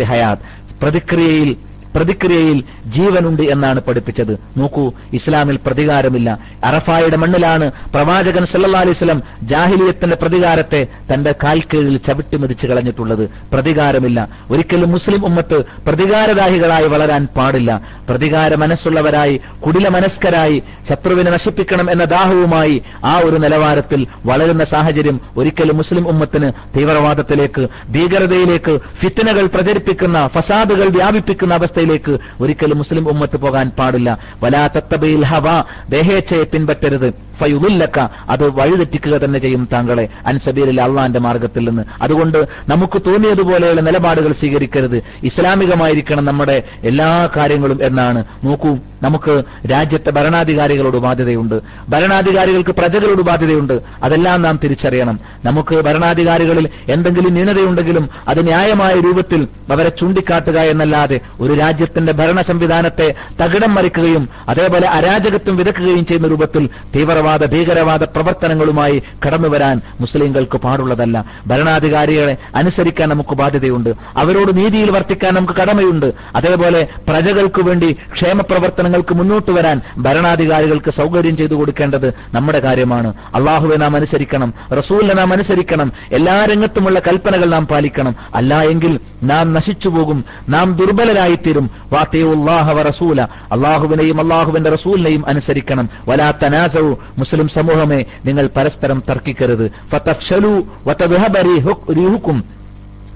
S1: ഹയാത് പ്രതിക്രിയയിൽ പ്രതിക്രിയയിൽ ജീവനുണ്ട് എന്നാണ് പഠിപ്പിച്ചത്. നോക്കൂ ഇസ്ലാമിൽ പ്രതികാരമില്ല. അറഫായുടെ മണ്ണിലാണ് പ്രവാചകൻ സല്ലാ അലൈഹി വസല്ലം ജാഹിലിയത്തിന്റെ പ്രതികാരത്തെ തന്റെ കാൽക്കീഴിൽ ചവിട്ടിമെതിച്ച് കളഞ്ഞിട്ടുള്ളത്. പ്രതികാരമില്ല. ഒരിക്കലും മുസ്ലിം ഉമ്മത്ത് പ്രതികാരദാഹികളായി വളരാൻ പാടില്ല. പ്രതികാര മനസ്സുള്ളവരായി കുടില മനസ്കരായി ശത്രുവിനെ നശിപ്പിക്കണം എന്ന ദാഹവുമായി ആ ഒരു നിലവാരത്തിൽ വളരുന്ന സാഹചര്യം ഒരിക്കലും മുസ്ലിം ഉമ്മത്തിന് തീവ്രവാദത്തിലേക്ക് ഭീകരതയിലേക്ക് ഫിത്തനകൾ പ്രചരിപ്പിക്കുന്ന ഫസാദുകൾ വ്യാപിപ്പിക്കുന്ന അവസ്ഥയിലേക്ക് ഒരിക്കലും മുസ്ലിം ഉമ്മത്ത് പോകാൻ പാടില്ല. വലാ തത്തബയിൽ ഹവ ദേഹേച്ഛയെ പിൻപറ്റരുത്. ഫയുദില്ലക്ക അത് വഴിതെറ്റിക്കുക തന്നെ ചെയ്യും താങ്കളെ. അൻസബീരിൽ അള്ളാന്റെ മാർഗത്തിൽ നിന്ന്. അതുകൊണ്ട് നമുക്ക് തോന്നിയതുപോലെയുള്ള നിലപാടുകൾ സ്വീകരിക്കരുത്. ഇസ്ലാമികമായിരിക്കണം നമ്മുടെ എല്ലാ കാര്യങ്ങളും എന്നാണ്. നോക്കൂ നമുക്ക് രാജ്യത്തെ ഭരണാധികാരികളോട് ബാധ്യതയുണ്ട്. ഭരണാധികാരികൾക്ക് പ്രജകളോട് ബാധ്യതയുണ്ട്. അതെല്ലാം നാം തിരിച്ചറിയണം. നമുക്ക് ഭരണാധികാരികളിൽ എന്തെങ്കിലും ന്യൂനതയുണ്ടെങ്കിലും അത് ന്യായമായ രൂപത്തിൽ അവരെ ചൂണ്ടിക്കാട്ടുക എന്നല്ലാതെ ഒരു രാജ്യത്തിന്റെ ഭരണ സംവിധാനത്തെ തകിടം മറിക്കുകയും അതേപോലെ അരാജകത്വം വിതക്കുകയും ചെയ്യുന്ന രൂപത്തിൽ തീവ്രവാദ ഭീകരവാദ പ്രവർത്തനങ്ങളുമായി കടന്നു വരാൻ മുസ്ലിങ്ങൾക്ക് പാടുള്ളതല്ല. ഭരണാധികാരികളെ അനുസരിക്കാൻ നമുക്ക് ബാധ്യതയുണ്ട്. അവരോട് നീതിയിൽ വർത്തിക്കാൻ നമുക്ക് കടമയുണ്ട്. അതേപോലെ പ്രജകൾക്ക് വേണ്ടി ക്ഷേമ പ്രവർത്തനങ്ങൾക്ക് മുന്നോട്ട് വരാൻ ഭരണാധികാരികൾക്ക് സൗകര്യം ചെയ്തു കൊടുക്കേണ്ടത് നമ്മുടെ കാര്യമാണ്. അള്ളാഹുവെ നാം അനുസരിക്കണം റസൂലിനെ നാം അനുസരിക്കണം എല്ലാ രംഗത്തുമുള്ള കൽപ്പനകൾ നാം പാലിക്കണം. അല്ല എങ്കിൽ നാം നശിച്ചുപോകും നാം ദുർബലരായിത്തീരും. വാത്തേ ഉള്ളാഹവ റസൂല. അള്ളാഹുവിനെയും അള്ളാഹുവിന്റെ റസൂലിനെയും അനുസരിക്കണം. വലാ തനാസവു മുസ്ലിം സമൂഹമേ നിങ്ങൾ പരസ്പരം തർക്കിക്കരുത്. ഫതഫ്ശലു വതദ്ഹബ റീഹുക്- റീഹുക്കും.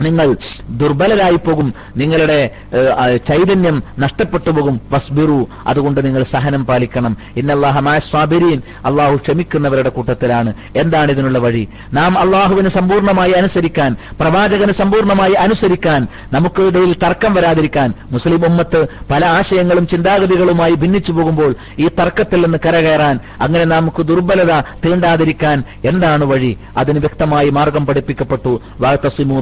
S1: നിങ്ങൾ ദുർബലരായി പോകും നിങ്ങളുടെ ചൈതന്യം നഷ്ടപ്പെട്ടു പോകും. വസ്ബിറു അതുകൊണ്ട് നിങ്ങൾ സഹനം പാലിക്കണം. ഇന്നല്ലാഹമാസ്വാബിരീൻ അള്ളാഹു ക്ഷമിക്കുന്നവരുടെ കൂട്ടത്തിലാണ്. എന്താണ് ഇതിനുള്ള വഴി? നാം അള്ളാഹുവിന് സമ്പൂർണമായി അനുസരിക്കാൻ പ്രവാചകന് സമ്പൂർണമായി അനുസരിക്കാൻ നമുക്കിടയിൽ തർക്കം വരാതിരിക്കാൻ മുസ്ലിം ഉമ്മത്ത് പല ആശയങ്ങളും ചിന്താഗതികളുമായി ഭിന്നിച്ചു പോകുമ്പോൾ ഈ തർക്കത്തിൽ നിന്ന് കരകയറാൻ അങ്ങനെ നമുക്ക് ദുർബലത തീണ്ടാതിരിക്കാൻ എന്താണ് വഴി? അതിന് വ്യക്തമായി മാർഗം പഠിപ്പിക്കപ്പെട്ടു. വാതസിമു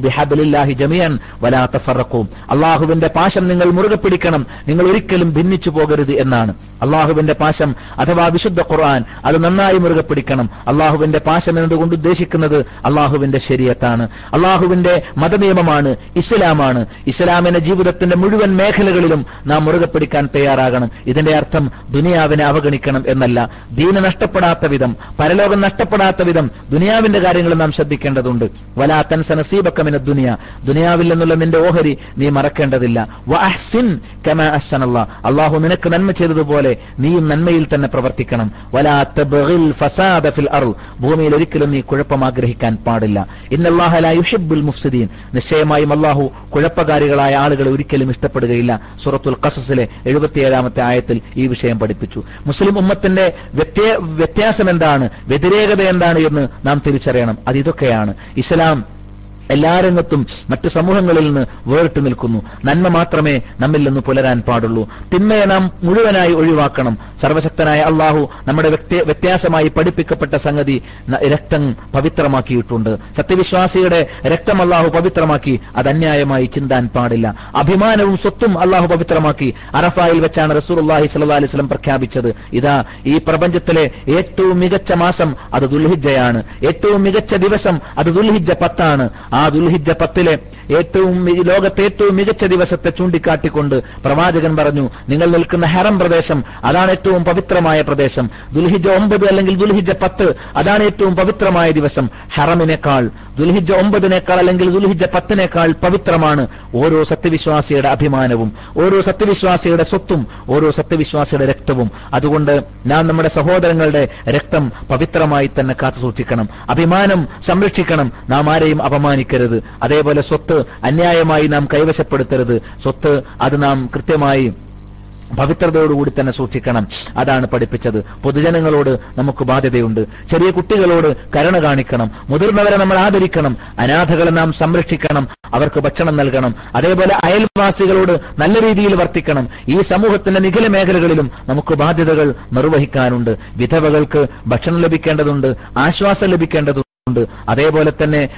S1: ബിഹബ്ലില്ലാഹി ജമിയൻ വലാ തഫറഖൂ അള്ളാഹുവിന്റെ പാശം നിങ്ങൾ മുറുകെ പിടിക്കണം. നിങ്ങൾ ഒരിക്കലും ഭിന്നിച്ചു പോകരുത് എന്നാണ്. അള്ളാഹുവിന്റെ പാശം അഥവാ വിശുദ്ധ ഖുർആൻ അത് നന്നായി മുറുകെ പിടിക്കണം. അള്ളാഹുവിന്റെ പാശം എന്നതുകൊണ്ട് ഉദ്ദേശിക്കുന്നത് അള്ളാഹുവിന്റെ ശരീരത്താണ് അള്ളാഹുവിന്റെ മതനിയമമാണ് ഇസ്ലാമാണ്. ഇസ്ലാമിന്റെ ജീവിതത്തിന്റെ മുഴുവൻ മേഖലകളിലും നാം മുറുകെ പിടിക്കാൻ തയ്യാറാകണം. ഇതിന്റെ അർത്ഥം ദുനിയാവിനെ അവഗണിക്കണം എന്നല്ല. ദീന നഷ്ടപ്പെടാത്ത വിധം പരലോകം നഷ്ടപ്പെടാത്ത വിധം ദുനിയാവിന്റെ കാര്യങ്ങൾ നാം ശ്രദ്ധിക്കേണ്ടതുണ്ട്. വലാത്തൻ സനസീബക്കമിന നസീബക്കമിന ദുനിയ ദുനിയാവിൽ നിന്നുള്ള നിന്റെ ഓഹരി നീ മറക്കേണ്ടതില്ല. വഅഹ്സിൻ കമാ അള്ളാഹു നിനക്ക് നന്മ ചെയ്തതുപോലെ നീയും നന്മയിൽ തന്നെ പ്രവർത്തിക്കണം. വലാ ഫസാദ ഫിൽ അർൾ ഭൂമിയിൽ ഒരിക്കലും നീ കുഴപ്പം ആഗ്രഹിക്കാൻ പാടില്ല. ഇന്നല്ലാഹ ലാ യുഹിബ്ബുൽ മുഫ്സിദീൻ. നിശ്ചയമായും അള്ളാഹു കുഴപ്പകാരികളായ ആളുകളെ ഒരിക്കലും ഇഷ്ടപ്പെടുകയില്ല. സൂറത്തുൽ ഖസസിലെ എഴുപത്തിയേഴാമത്തെ ആയത്തിൽ ഈ വിഷയം പഠിപ്പിച്ചു. മുസ്ലിം ഉമ്മത്തിന്റെ വ്യത്യ- വ്യത്യാസം എന്താണ് വ്യതിരേകത എന്താണ് എന്ന് നാം തിരിച്ചറിയണം. അത് ഇതൊക്കെയാണ്. ഇസ്ലാം എല്ലാ രംഗത്തും മറ്റ് സമൂഹങ്ങളിൽ നിന്ന് വേറിട്ട് നിൽക്കുന്നു. നന്മ മാത്രമേ നമ്മിൽ നിന്ന് പുലരാൻ പാടുള്ളൂ. തിന്മയെ നാം മുഴുവനായി ഒഴിവാക്കണം. സർവശക്തനായ അള്ളാഹു നമ്മുടെ വ്യത്യാസമായി പഠിപ്പിക്കപ്പെട്ട സംഗതി രക്തം പവിത്രമാക്കിയിട്ടുണ്ട്. സത്യവിശ്വാസിയുടെ രക്തം അള്ളാഹു പവിത്രമാക്കി. അത് അന്യായമായി ചിന്താൻ പാടില്ല. അഭിമാനവും സ്വത്തും അള്ളാഹു പവിത്രമാക്കി. അറഫായിൽ വെച്ചാണ് റസൂർ അള്ളാഹി സല്ലാ അലിസ്ലം പ്രഖ്യാപിച്ചത്. ഇതാ ഈ പ്രപഞ്ചത്തിലെ ഏറ്റവും മികച്ച മാസം അത് ദുൽഹിജയാണ് ഏറ്റവും മികച്ച ദിവസം അത് ദുൽഹിജ പത്താണ്. ആ ദുൽഹിജ പത്തിലെ ഏറ്റവും ലോകത്തെ ഏറ്റവും മികച്ച ദിവസത്തെ ചൂണ്ടിക്കാട്ടിക്കൊണ്ട് പ്രവാചകൻ പറഞ്ഞു നിങ്ങൾ നിൽക്കുന്ന ഹെറം പ്രദേശം അതാണ് ഏറ്റവും പവിത്രമായ പ്രദേശം. ദുൽഹിജ ഒമ്പത് അല്ലെങ്കിൽ ദുൽഹിജ പത്ത് അതാണ് ഏറ്റവും പവിത്രമായ ദിവസം. ഹറമിനേക്കാൾ ദുൽഹിജ ഒമ്പതിനേക്കാൾ അല്ലെങ്കിൽ ദുൽഹിജ പത്തിനേക്കാൾ പവിത്രമാണ് ഓരോ സത്യവിശ്വാസിയുടെ അഭിമാനവും ഓരോ സത്യവിശ്വാസിയുടെ സ്വത്തും ഓരോ സത്യവിശ്വാസിയുടെ രക്തവും. അതുകൊണ്ട് നാം നമ്മുടെ സഹോദരങ്ങളുടെ രക്തം പവിത്രമായി തന്നെ കാത്തു സൂക്ഷിക്കണം അഭിമാനം സംരക്ഷിക്കണം. നാം ആരെയും അപമാനിക്കരുത് അതേപോലെ സ്വത്ത് അന്യായമായി നാം കൈവശപ്പെടുത്തരുത്. സ്വത്ത് അത് നാം കൃത്യമായി പവിത്രതയോടുകൂടി തന്നെ സൂക്ഷിക്കണം. അതാണ് പഠിപ്പിച്ചത്. പൊതുജനങ്ങളോട് നമുക്ക് ബാധ്യതയുണ്ട്. ചെറിയ കുട്ടികളോട് കരുണ കാണിക്കണം. മുതിർന്നവരെ നമ്മൾ ആദരിക്കണം. അനാഥകളെ നാം സംരക്ഷിക്കണം. അവർക്ക് ഭക്ഷണം നൽകണം. അതേപോലെ അയൽവാസികളോട് നല്ല രീതിയിൽ വർത്തിക്കണം. ഈ സമൂഹത്തിന്റെ നിഖില മേഖലകളിലും നമുക്ക് ബാധ്യതകൾ നിർവഹിക്കാനുണ്ട്. വിധവകൾക്ക് ഭക്ഷണം ലഭിക്കേണ്ടതുണ്ട്. ആശ്വാസം ലഭിക്കേണ്ടതുണ്ട്. ഉണ്ട്. അതേപോലെ തന്നെ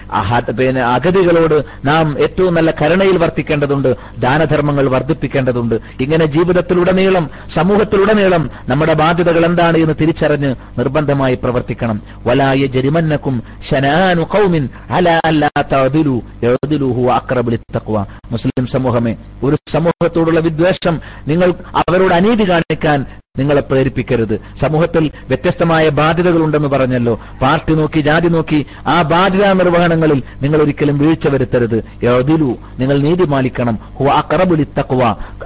S1: പിന്നെ അഗതികളോട് നാം ഏറ്റവും നല്ല കരുണയിൽ വർത്തിക്കേണ്ടതുണ്ട്. ദാനധർമ്മങ്ങൾ വർദ്ധിപ്പിക്കേണ്ടതുണ്ട്. ഇങ്ങനെ ജീവിതത്തിലുടനീളം സമൂഹത്തിലുടനീളം നമ്മുടെ ബാധ്യതകൾ എന്താണ് എന്ന് തിരിച്ചറിഞ്ഞ് നിർബന്ധമായി പ്രവർത്തിക്കണം. വലായ ജരിമന്നക്കും മുസ്ലിം സമൂഹമേ ഒരു സമൂഹത്തോടുള്ള വിദ്വേഷം നിങ്ങൾ അവരോട് അനീതി കാണിക്കാൻ നിങ്ങളെ പ്രേരിപ്പിക്കരുത്. സമൂഹത്തിൽ വ്യത്യസ്തമായ ബാധ്യതകൾ ഉണ്ടെന്ന് പറഞ്ഞല്ലോ. പാർട്ടി നോക്കി ജാതി നോക്കി ആ ബാധ്യതാ നിർവഹണങ്ങളിൽ നിങ്ങൾ ഒരിക്കലും വീഴ്ച വരുത്തരുത്. യഅദിലു നിങ്ങൾ നീതി പാലിക്കണം ഹുവ തക്കുവ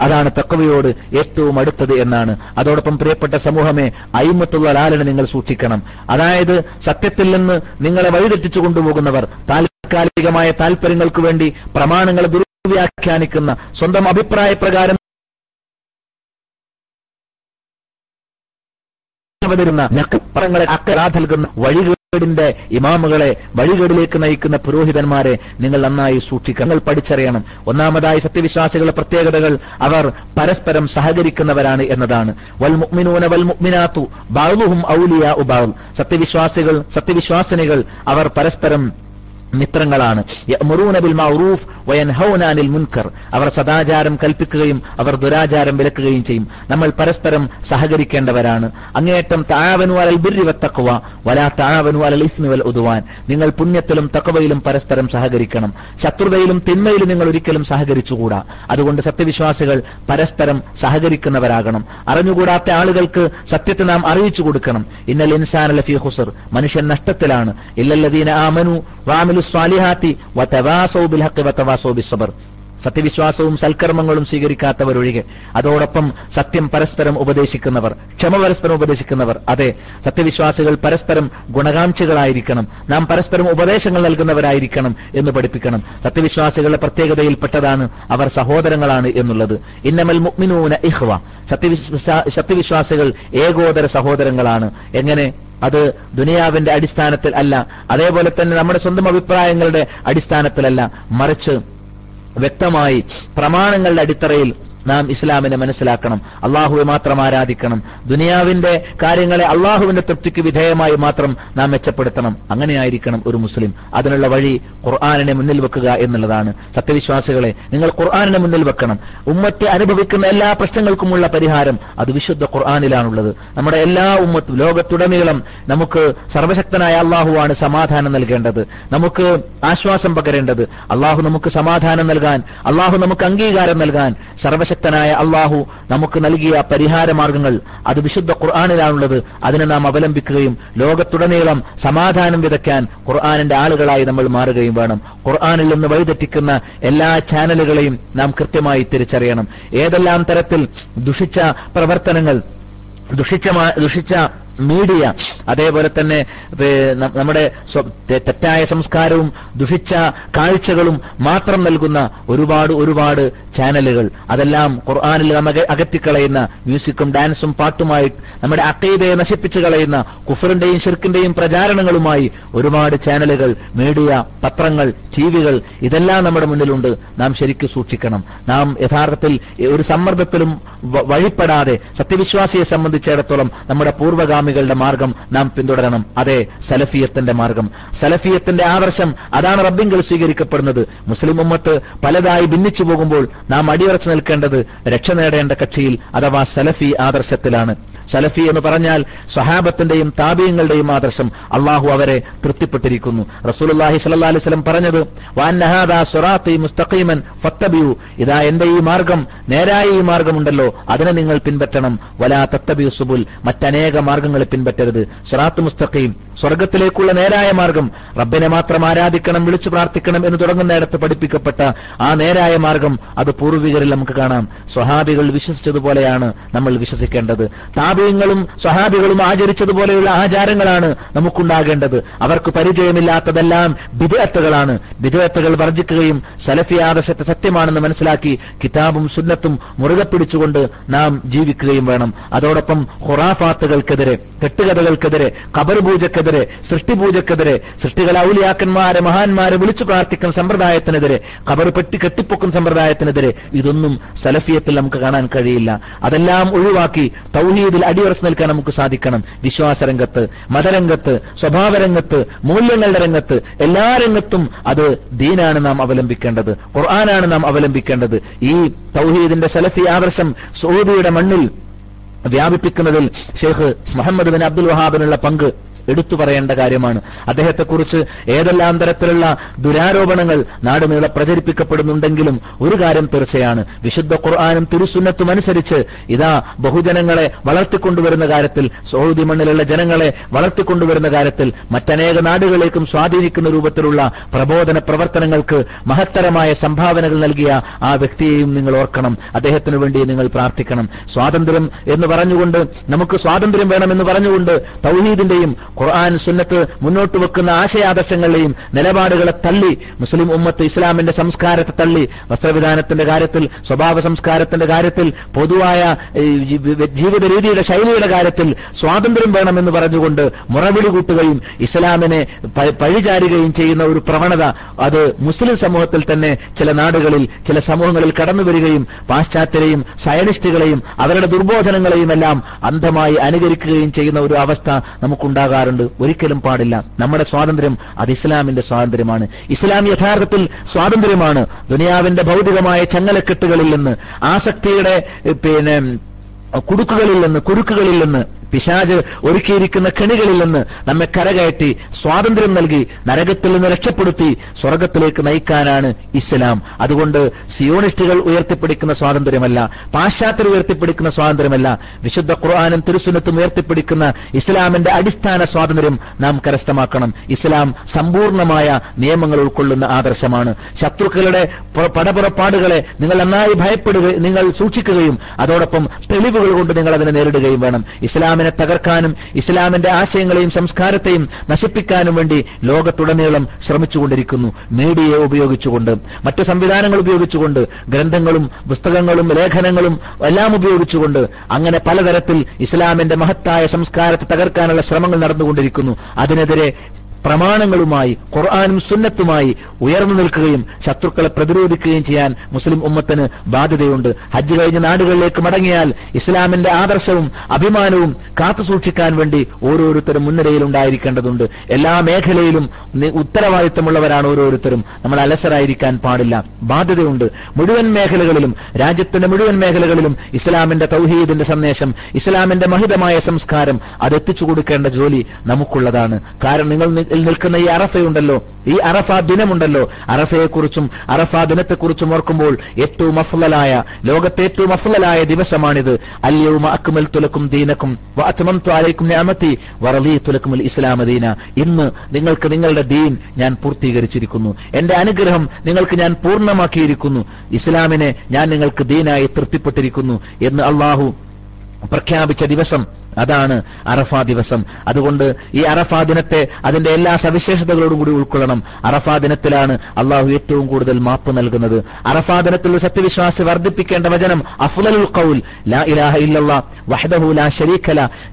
S1: അതാണ് തഖ്വയോട് ഏറ്റവും അടുത്തത് എന്നാണ്. അതോടൊപ്പം പ്രിയപ്പെട്ട സമൂഹമേ അയിമത്തുള്ള ലാലനെ നിങ്ങൾ സൂക്ഷിക്കണം. അതായത് സത്യത്തിൽ നിന്ന് നിങ്ങളെ വഴിതെറ്റിച്ചു കൊണ്ടുപോകുന്നവർ താൽക്കാലികമായ താല്പര്യങ്ങൾക്ക് വേണ്ടി പ്രമാണങ്ങളെ ദുർവ്യാഖ്യാനിക്കുന്ന സ്വന്തം അഭിപ്രായ പ്രകാരം അവതരുന്ന നക്ഷത്രങ്ങളെ അക്കരാ നൽകുന്ന വഴികേടിന്റെ ഇമാമുകളെ വഴികേടിലേക്ക് നയിക്കുന്ന പുരോഹിതന്മാരെ നിങ്ങൾ നന്നായി സൂക്ഷിക്കണം. നിങ്ങൾ പഠിച്ചറിയണം. ഒന്നാമതായി സത്യവിശ്വാസികളുടെ പ്രത്യേകതകൾ അവർ പരസ്പരം സഹകരിക്കുന്നവരാണ് എന്നതാണ്. വൽ മുഅ്മിനൂന വൽ മുഅ്മിനാത്തു ബഅ്ദുഹും ഔലിയാഉ ബഅദ്. സത്യവിശ്വാസികൾ സത്യവിശ്വാസിനികൾ അവർ പരസ്പരം മിത്രങ്ങളാണ്. മുൻകർ. അവർ സദാചാരം കൽപ്പിക്കുകയും അവർ ദുരാചാരം വിലക്കുകയും ചെയ്യും. നമ്മൾ പരസ്പരം സഹകരിക്കേണ്ടവരാണ്. അങ്ങേയറ്റം ബിർരി വത്തഖ്വ വലാ തആവനു അലൽ ഇസ്മി വൽ ഉദ്വാൻ. നിങ്ങൾ പുണ്യത്തിലും തക്കവയിലും പരസ്പരം സഹകരിക്കണം. ശത്രുതയിലും തിന്മയിലും നിങ്ങൾ ഒരിക്കലും സഹകരിച്ചുകൂടാ. അതുകൊണ്ട് സത്യവിശ്വാസികൾ പരസ്പരം സഹകരിക്കുന്നവരാകണം. അറിഞ്ഞുകൂടാത്ത ആളുകൾക്ക് സത്യത്തെ നാം അറിയിച്ചു കൊടുക്കണം. ഇന്നൽ ഇൻസാൻ ലഫി ഹുസർ മനുഷ്യൻ നഷ്ടത്തിലാണ്. ഇല്ലല്ലദീന ആമനു വാമിലു സത്യവിശ്വാസവും സൽക്കർമ്മങ്ങളും സ്വീകരിക്കാത്തവരൊഴികെ അതോടൊപ്പം സത്യം പരസ്പരം ഉപദേശിക്കുന്നവർ ക്ഷമ പരസ്പരം ഉപദേശിക്കുന്നവർ അതെ സത്യവിശ്വാസികൾ പരസ്പരം ഗുണകാംക്ഷികളായിരിക്കണം. നാം പരസ്പരം ഉപദേശങ്ങൾ നൽകുന്നവരായിരിക്കണം എന്ന് പഠിപ്പിക്കണം. സത്യവിശ്വാസികളുടെ പ്രത്യേകതയിൽപ്പെട്ടതാണ് അവർ സഹോദരങ്ങളാണ് എന്നുള്ളത്. ഇന്നമൽ മുഅ്മിനൂന ഇഹ്വ സത്യവിശ്വാ സത്യവിശ്വാസികൾ ഏകോദര സഹോദരങ്ങളാണ്. എങ്ങനെ? അത് ദുനിയാവിന്റെ അടിസ്ഥാനത്തിൽ അല്ല അതേപോലെ തന്നെ നമ്മുടെ സ്വന്തം അഭിപ്രായങ്ങളുടെ അടിസ്ഥാനത്തിലല്ല. മറിച്ച് വ്യക്തമായി പ്രമാണങ്ങളുടെ അടിത്തറയിൽ നാം ഇസ്ലാമിനെ മനസ്സിലാക്കണം. അള്ളാഹുവെ മാത്രം ആരാധിക്കണം. ദുനിയാവിന്റെ കാര്യങ്ങളെ അള്ളാഹുവിന്റെ തൃപ്തിക്ക് വിധേയമായി മാത്രം നാം മെച്ചപ്പെടുത്തണം. അങ്ങനെയായിരിക്കണം ഒരു മുസ്ലിം. അതിനുള്ള വഴി ഖുർആാനിനെ മുന്നിൽ വെക്കുക എന്നുള്ളതാണ്. സത്യവിശ്വാസികളെ നിങ്ങൾ ഖുർആാനിനെ മുന്നിൽ വെക്കണം. ഉമ്മത്തെ അനുഭവിക്കുന്ന എല്ലാ പ്രശ്നങ്ങൾക്കുമുള്ള പരിഹാരം അത് വിശുദ്ധ ഖുർആാനിലാണുള്ളത്. നമ്മുടെ എല്ലാ ഉമ്മത്തും ലോകത്തുടനീളം നമുക്ക് സർവശക്തനായ അള്ളാഹുവാണ് സമാധാനം നൽകേണ്ടത്. നമുക്ക് ആശ്വാസം പകരേണ്ടത്. അള്ളാഹു നമുക്ക് സമാധാനം നൽകാൻ അള്ളാഹു നമുക്ക് അംഗീകാരം നൽകാൻ സർവശക്തനായ അള്ളാഹു നമുക്ക് നൽകിയ പരിഹാര മാർഗങ്ങൾ അത് വിശുദ്ധ ഖുർആാനിലാണുള്ളത്. അതിനെ നാം അവലംബിക്കുകയും ലോകത്തുടനീളം സമാധാനം വിതയ്ക്കാൻ ഖുർആാനിന്റെ ആളുകളായി നമ്മൾ മാറുകയും വേണം. ഖുർആാനിൽ നിന്ന് വഴിതെറ്റിക്കുന്ന എല്ലാ ചാനലുകളെയും നാം കൃത്യമായി തിരിച്ചറിയണം. ഏതെല്ലാം തരത്തിൽ ദുഷിച്ച പ്രവർത്തനങ്ങൾ ദുഷിച്ച ദുഷിച്ച മീഡിയ അതേപോലെ തന്നെ നമ്മുടെ തെറ്റായ സംസ്കാരവും ദുഷിച്ച കാഴ്ചകളും മാത്രം നൽകുന്ന ഒരുപാട് ഒരുപാട് ചാനലുകൾ. അതെല്ലാം ഖുർആാനിൽ അകറ്റിക്കളയുന്ന മ്യൂസിക്കും ഡാൻസും പാട്ടുമായി നമ്മുടെ അക്കൈതയെ നശിപ്പിച്ചു കളയുന്ന കുഫറിന്റെയും ഷിർക്കിന്റെയും പ്രചാരണങ്ങളുമായി ഒരുപാട് ചാനലുകൾ മീഡിയ പത്രങ്ങൾ ടിവികൾ ഇതെല്ലാം നമ്മുടെ മുന്നിലുണ്ട്. നാം ശരിക്കും സൂക്ഷിക്കണം. നാം യഥാർത്ഥത്തിൽ ഒരു സമ്മർദ്ദത്തിലും വഴിപ്പെടാതെ സത്യവിശ്വാസിയെ സംബന്ധിച്ചിടത്തോളം നമ്മുടെ പൂർവഗാമികളുടെ മാർഗം നാം പിന്തുടരണം. അതെ സലഫിയത്തിന്റെ മാർഗം. സലഫിയത്തിന്റെ ആദർശം അതാണ് റബ്ബിങ്കിൽ സ്വീകരിക്കപ്പെടുന്നത്. മുസ്ലിം ഉമ്മത്ത് പലതായി ഭിന്നിച്ചു പോകുമ്പോൾ നാം അടിയുറച്ചു നിൽക്കേണ്ടത് രക്ഷ നേടേണ്ട കക്ഷിയിൽ അഥവാ സലഫി ആദർശത്തിലാണ്. സലഫി എന്ന് പറഞ്ഞാൽ സ്വഹാബത്തിന്റെയും താപീയങ്ങളുടെയും ആദർശം. അള്ളാഹു അവരെ തൃപ്തിപ്പെട്ടിരിക്കുന്നു. റസൂലുള്ളാഹി സ്വല്ലല്ലാഹി അലൈഹി വസല്ലം പറഞ്ഞത് മുസ്തഖീമൻ ഫത്തബിയു ഇതാ എന്റെ ഈ മാർഗം നേരായ ഈ മാർഗമുണ്ടല്ലോ അതിനെ നിങ്ങൾ പിൻപറ്റണം. വലാ തത്തബിയു സുബുൽ. മറ്റനേക മാർഗങ്ങളെ പിൻപറ്റരുത്. സിറാത്ത് മുസ്തഖീം സ്വർഗത്തിലേക്കുള്ള നേരായ മാർഗം. റബ്ബിനെ മാത്രം ആരാധിക്കണം വിളിച്ചു പ്രാർത്ഥിക്കണം എന്ന് തുടങ്ങുന്നിടത്ത് പഠിപ്പിക്കപ്പെട്ട ആ നേരായ മാർഗം അത് പൂർവികരിൽ നമുക്ക് കാണാം. സ്വഹാബികൾ വിശ്വസിച്ചതുപോലെയാണ് നമ്മൾ വിശ്വസിക്കേണ്ടത്. താപീയങ്ങളും സ്വഹാബികളും ആചരിച്ചതുപോലെയുള്ള ആചാരങ്ങളാണ് നമുക്കുണ്ടാകേണ്ടത്. അവർക്ക് പരിചയമില്ലാത്തതെല്ലാം ബിദഅത്തുകളാണ്. ബിദഅത്തുകൾ വർജിക്കുകയും സലഫി ആദർശത്തെ സത്യമാണെന്ന് മനസ്സിലാക്കി കിതാബും സുന്നത്തും മുറുകെ പിടിച്ചുകൊണ്ട് നാം ജീവിക്കുകയും വേണം. അതോടൊപ്പം ഖുറാഫാത്തുകൾക്കെതിരെ കെട്ടുകഥകൾക്കെതിരെ ഖബർ പൂജക്കെതിരെ സൃഷ്ടിപൂജക്കെതിരെ സൃഷ്ടികളെ ഔലിയാക്കന്മാരെ മഹാന്മാരെ വിളിച്ചു പ്രാർത്ഥിക്കുന്ന സമ്പ്രദായത്തിനെതിരെ കബർ പെട്ടി കെട്ടിപ്പൊക്കുന്ന സമ്പ്രദായത്തിനെതിരെ ഇതൊന്നും സലഫിയത്തിൽ നമുക്ക് കാണാൻ കഴിയില്ല. അതെല്ലാം ഒഴിവാക്കി തൗഹീദിൽ അടിയുറച്ചു നിൽക്കാൻ നമുക്ക് സാധിക്കണം. വിശ്വാസരംഗത്ത് മതരംഗത്ത് സ്വഭാവരംഗത്ത് മൂല്യങ്ങളുടെ രംഗത്ത് എല്ലാ രംഗത്തും അത് ദീനാണ് നാം അവലംബിക്കേണ്ടത്. ഖുർആനാണ് നാം അവലംബിക്കേണ്ടത്. ഈ തൗഹീദിന്റെ സലഫി ആദർശം സൗദിയുടെ മണ്ണിൽ വ്യാപിപ്പിക്കുന്നതിൽ ഷെയ്ഖ് മുഹമ്മദ് ബിൻ അബ്ദുൽ വഹാബിനുള്ള പങ്ക് എടുത്തു പറയേണ്ട കാര്യമാണ്. അദ്ദേഹത്തെക്കുറിച്ച് ഏതെല്ലാം തരത്തിലുള്ള ദുരാരോപണങ്ങൾ നാടുനീള പ്രചരിപ്പിക്കപ്പെടുന്നുണ്ടെങ്കിലും ഒരു കാര്യം തീർച്ചയാണ്. വിശുദ്ധ ഖുർആാനും തിരുസുന്നത്തും അനുസരിച്ച് ഇതാ ബഹുജനങ്ങളെ വളർത്തിക്കൊണ്ടുവരുന്ന കാര്യത്തിൽ സൗദി മണ്ണിലുള്ള ജനങ്ങളെ വളർത്തിക്കൊണ്ടുവരുന്ന കാര്യത്തിൽ മറ്റനേക നാടുകളേക്കും സ്വാധീനിക്കുന്ന രൂപത്തിലുള്ള പ്രബോധന പ്രവർത്തനങ്ങൾക്ക് മഹത്തരമായ സംഭാവനകൾ നൽകിയ ആ വ്യക്തിയെയും നിങ്ങൾ ഓർക്കണം. അദ്ദേഹത്തിന് വേണ്ടി നിങ്ങൾ പ്രാർത്ഥിക്കണം. സ്വാതന്ത്ര്യം എന്ന് പറഞ്ഞുകൊണ്ട് നമുക്ക് സ്വാതന്ത്ര്യം വേണമെന്ന് പറഞ്ഞുകൊണ്ട് തൗഹീദിന്റെയും ഖുർആൻ സുന്നത്ത് മുന്നോട്ട് വെക്കുന്ന ആശയാദർശങ്ങളെയും നിലപാടുകളെ തള്ളി മുസ്ലിം ഉമ്മത്ത് ഇസ്ലാമിന്റെ സംസ്കാരത്തെ തള്ളി വസ്ത്രവിധാനത്തിന്റെ കാര്യത്തിൽ സ്വഭാവ സംസ്കാരത്തിന്റെ കാര്യത്തിൽ പൊതുവായ ജീവിത രീതിയുടെ ശൈലിയുടെ കാര്യത്തിൽ സ്വാതന്ത്ര്യം വേണമെന്ന് പറഞ്ഞുകൊണ്ട് മുറവിളി കൂട്ടുകയും ഇസ്ലാമിനെ പഴിചാരുകയും ചെയ്യുന്ന ഒരു പ്രവണത അത് മുസ്ലിം സമൂഹത്തിൽ തന്നെ ചില നാടുകളിൽ ചില സമൂഹങ്ങളിൽ കടന്നു വരികയും പാശ്ചാത്യരെയും സയനിസ്റ്റുകളെയും അവരുടെ ദുർബോധനങ്ങളെയും എല്ലാം അന്ധമായി അനുകരിക്കുകയും ചെയ്യുന്ന ഒരു അവസ്ഥ നമുക്കുണ്ടാകാറുണ്ട്. ഒരിക്കലും പാടില്ല. നമ്മുടെ സ്വാതന്ത്ര്യം അത് ഇസ്ലാമിന്റെ സ്വാതന്ത്ര്യമാണ്. ഇസ്ലാം യഥാർത്ഥത്തിൽ സ്വാതന്ത്ര്യമാണ്. ദുനിയാവിന്റെ ഭൗതികമായ ചങ്ങലക്കെട്ടുകളിൽ നിന്ന് ആസക്തിയുടെ പിന്നെ കുടുക്കുകളിൽ നിന്ന് കുരുക്കുകളിൽ നിന്ന് പിശാജ് ഒരുക്കിയിരിക്കുന്ന കെണികളിൽ നിന്ന് നമ്മെ കരകയറ്റി സ്വാതന്ത്ര്യം നൽകി നരകത്തിൽ നിന്ന് രക്ഷപ്പെടുത്തി സ്വർഗത്തിലേക്ക് നയിക്കാനാണ് ഇസ്ലാം. അതുകൊണ്ട് സിയോണിസ്റ്റുകൾ ഉയർത്തിപ്പിടിക്കുന്ന സ്വാതന്ത്ര്യമല്ല പാശ്ചാത്യർ ഉയർത്തിപ്പിടിക്കുന്ന സ്വാതന്ത്ര്യമല്ല വിശുദ്ധ ഖുർആാനും തിരുസുന്നത്തും ഉയർത്തിപ്പിടിക്കുന്ന ഇസ്ലാമിന്റെ അടിസ്ഥാന സ്വാതന്ത്ര്യം നാം കരസ്ഥമാക്കണം. ഇസ്ലാം സമ്പൂർണമായ നിയമങ്ങൾ ഉൾക്കൊള്ളുന്ന ആദർശമാണ്. ശത്രുക്കളുടെ പടപുറപ്പാടുകളെ നിങ്ങൾ നന്നായി ഭയപ്പെടുക നിങ്ങൾ സൂക്ഷിക്കുകയും അതോടൊപ്പം തെളിവുകൾ കൊണ്ട് നിങ്ങൾ അതിനെ നേരിടുകയും വേണം. ഇസ്ലാമിനെ തകർക്കാനും ഇസ്ലാമിന്റെ ആശയങ്ങളെയും സംസ്കാരത്തെയും നശിപ്പിക്കാനും വേണ്ടി ലോകത്തുടനീളം ശ്രമിച്ചുകൊണ്ടിരിക്കുന്നു. മീഡിയയെ ഉപയോഗിച്ചുകൊണ്ട് മറ്റു സംവിധാനങ്ങൾ ഉപയോഗിച്ചുകൊണ്ട് ഗ്രന്ഥങ്ങളും പുസ്തകങ്ങളും ലേഖനങ്ങളും എല്ലാം ഉപയോഗിച്ചുകൊണ്ട് അങ്ങനെ പലതരത്തിൽ ഇസ്ലാമിന്റെ മഹത്തായ സംസ്കാരത്തെ തകർക്കാനുള്ള ശ്രമങ്ങൾ നടന്നുകൊണ്ടിരിക്കുന്നു. അതിനെതിരെ പ്രമാണങ്ങളുമായി ഖുർആാനും സുന്നത്തുമായി ഉയർന്നു നിൽക്കുകയും ശത്രുക്കളെ പ്രതിരോധിക്കുകയും ചെയ്യാൻ മുസ്ലിം ഉമ്മത്തിന് ബാധ്യതയുണ്ട്. ഹജ്ജ് കഴിഞ്ഞ നാടുകളിലേക്ക് മടങ്ങിയാൽ ഇസ്ലാമിന്റെ ആദർശവും അഭിമാനവും കാത്തുസൂക്ഷിക്കാൻ വേണ്ടി ഓരോരുത്തരും മുൻനിരയിൽ ഉണ്ടായിരിക്കേണ്ടതുണ്ട്. എല്ലാ മേഖലയിലും ഉത്തരവാദിത്തമുള്ളവരാണ് ഓരോരുത്തരും. നമ്മൾ അലസരായിരിക്കാൻ പാടില്ല. ബാധ്യതയുണ്ട്. മുഴുവൻ മേഖലകളിലും രാജ്യത്തിന്റെ മുഴുവൻ മേഖലകളിലും ഇസ്ലാമിന്റെ തൗഹീദിന്റെ സന്ദേശം ഇസ്ലാമിന്റെ മഹിതമായ സംസ്കാരം അതെത്തിച്ചു കൊടുക്കേണ്ട ജോലി നമുക്കുള്ളതാണ്. കാരണം നിങ്ങൾ നിൽക്കുന്ന ഈ അറഫയുണ്ടല്ലോ. ഈ അറഫ ദിനമുണ്ടല്ലോ. അറഫയെക്കുറിച്ചും അറഫ ദിനത്തെക്കുറിച്ചും ഓർക്കുമ്പോൾ ഏറ്റവും അഫ്ലലായ ലോകത്തെ ഏറ്റവും അഫ്ലലായ ദിവസമാണിത്. അല്യവും അക്മൽ തുലക്കും ദീനക്കും അത്മംതു ത്വാലയ്ക്കും ഞാമത്തി വറലി തുലക്കും ഇസ്ലാമ ദീന. ഇന്ന് നിങ്ങൾക്ക് നിങ്ങളുടെ ദീൻ ഞാൻ പൂർത്തീകരിച്ചിരിക്കുന്നു. എന്റെ അനുഗ്രഹം നിങ്ങൾക്ക് ഞാൻ പൂർണമാക്കിയിരിക്കുന്നു. ഇസ്ലാമിനെ ഞാൻ നിങ്ങൾക്ക് ദീനായി തൃപ്തിപ്പെട്ടിരിക്കുന്നു എന്ന് അള്ളാഹു പ്രഖ്യാപിച്ച ദിവസം അതാണ് അറഫാ ദിവസം. അതുകൊണ്ട് ഈ അറഫാ ദിനത്തെ അതിന്റെ എല്ലാ സവിശേഷതകളോടും കൂടി ഉൾക്കൊള്ളണം. അറഫാ ദിനത്തിലാണ് അള്ളാഹു ഏറ്റവും കൂടുതൽ മാപ്പ് നൽകുന്നത്. അറഫാ ദിനത്തിൽ സത്യവിശ്വാസി വർദ്ധിപ്പിക്കേണ്ട വചനം അഫ്ലലുൽ ഖൗൽ. ലാ ഇലാഹ ഇല്ലല്ലാ വഹ്ദഹു ലാ ശരീക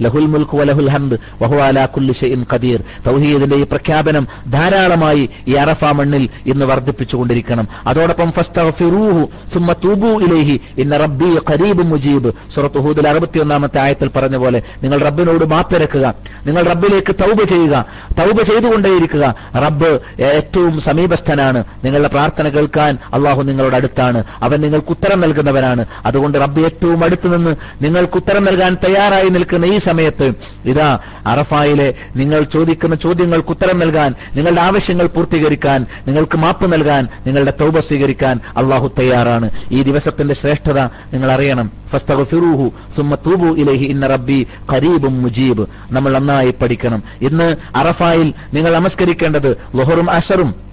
S1: ലഹുൽ മുൽക്കു വലഹുൽ ഹംദ് വഹുവ അലാ കുല്ലി ഷൈഇൻ ഖദീർ. തൗഹീദിന്റെ ഈ പ്രഖ്യാപനം ധാരാളമായി ഈ അറഫാ മണ്ണിൽ ഇന്ന് വർദ്ധിപ്പിച്ചുകൊണ്ടിരിക്കണം അതോടൊപ്പം ഫസ്തഗ്ഫിറൂഹു സുമ്മ തൂബൂ ഇലൈഹി ഇന്ന റബ്ബി ഖരീബ് മുജീബ്. സൂറത്ത് ഹൂദിൽ അറുപത്തിയൊന്നാമത്തെ ആയത്തിൽ പറഞ്ഞ പോലെ നിങ്ങൾ റബ്ബിനോട് മാപ്പിരക്കുക നിങ്ങൾ റബ്ബിലേക്ക് തൗബ ചെയ്യുക. തൗബ ചെയ്തുകൊണ്ടേയിരിക്കുക. റബ്ബ് ഏറ്റവും സമീപസ്ഥനാണ്. നിങ്ങളുടെ പ്രാർത്ഥന കേൾക്കാൻ അള്ളാഹു നിങ്ങളുടെ അടുത്താണ്. അവൻ നിങ്ങൾക്ക് ഉത്തരം നൽകുന്നവനാണ്. അതുകൊണ്ട് റബ്ബ് ഏറ്റവും അടുത്ത് നിന്ന് നിങ്ങൾക്ക് ഉത്തരം നൽകാൻ തയ്യാറായി നിൽക്കുന്ന ഈ സമയത്ത് ഇതാ അറഫായിലെ നിങ്ങൾ ചോദിക്കുന്ന ചോദ്യങ്ങൾക്ക് ഉത്തരം നൽകാൻ നിങ്ങളുടെ ആവശ്യങ്ങൾ പൂർത്തീകരിക്കാൻ നിങ്ങൾക്ക് മാപ്പ് നൽകാൻ നിങ്ങളുടെ തൗബ സ്വീകരിക്കാൻ അള്ളാഹു തയ്യാറാണ്. ഈ ദിവസത്തിന്റെ ശ്രേഷ്ഠത നിങ്ങൾ അറിയണം. ഫസ്തഗ്ഫിറൂഹു സുമ്മ തൂബു ഇലൈഹി ഇന്ന റബ്ബി ഖരീബും മുജീബ് നമ്മൾ നന്നായി പഠിക്കണം. ഇന്ന് അറഫായിൽ നിങ്ങൾ നമസ്കരിക്കേണ്ടത് ലൊഹറും അസറും.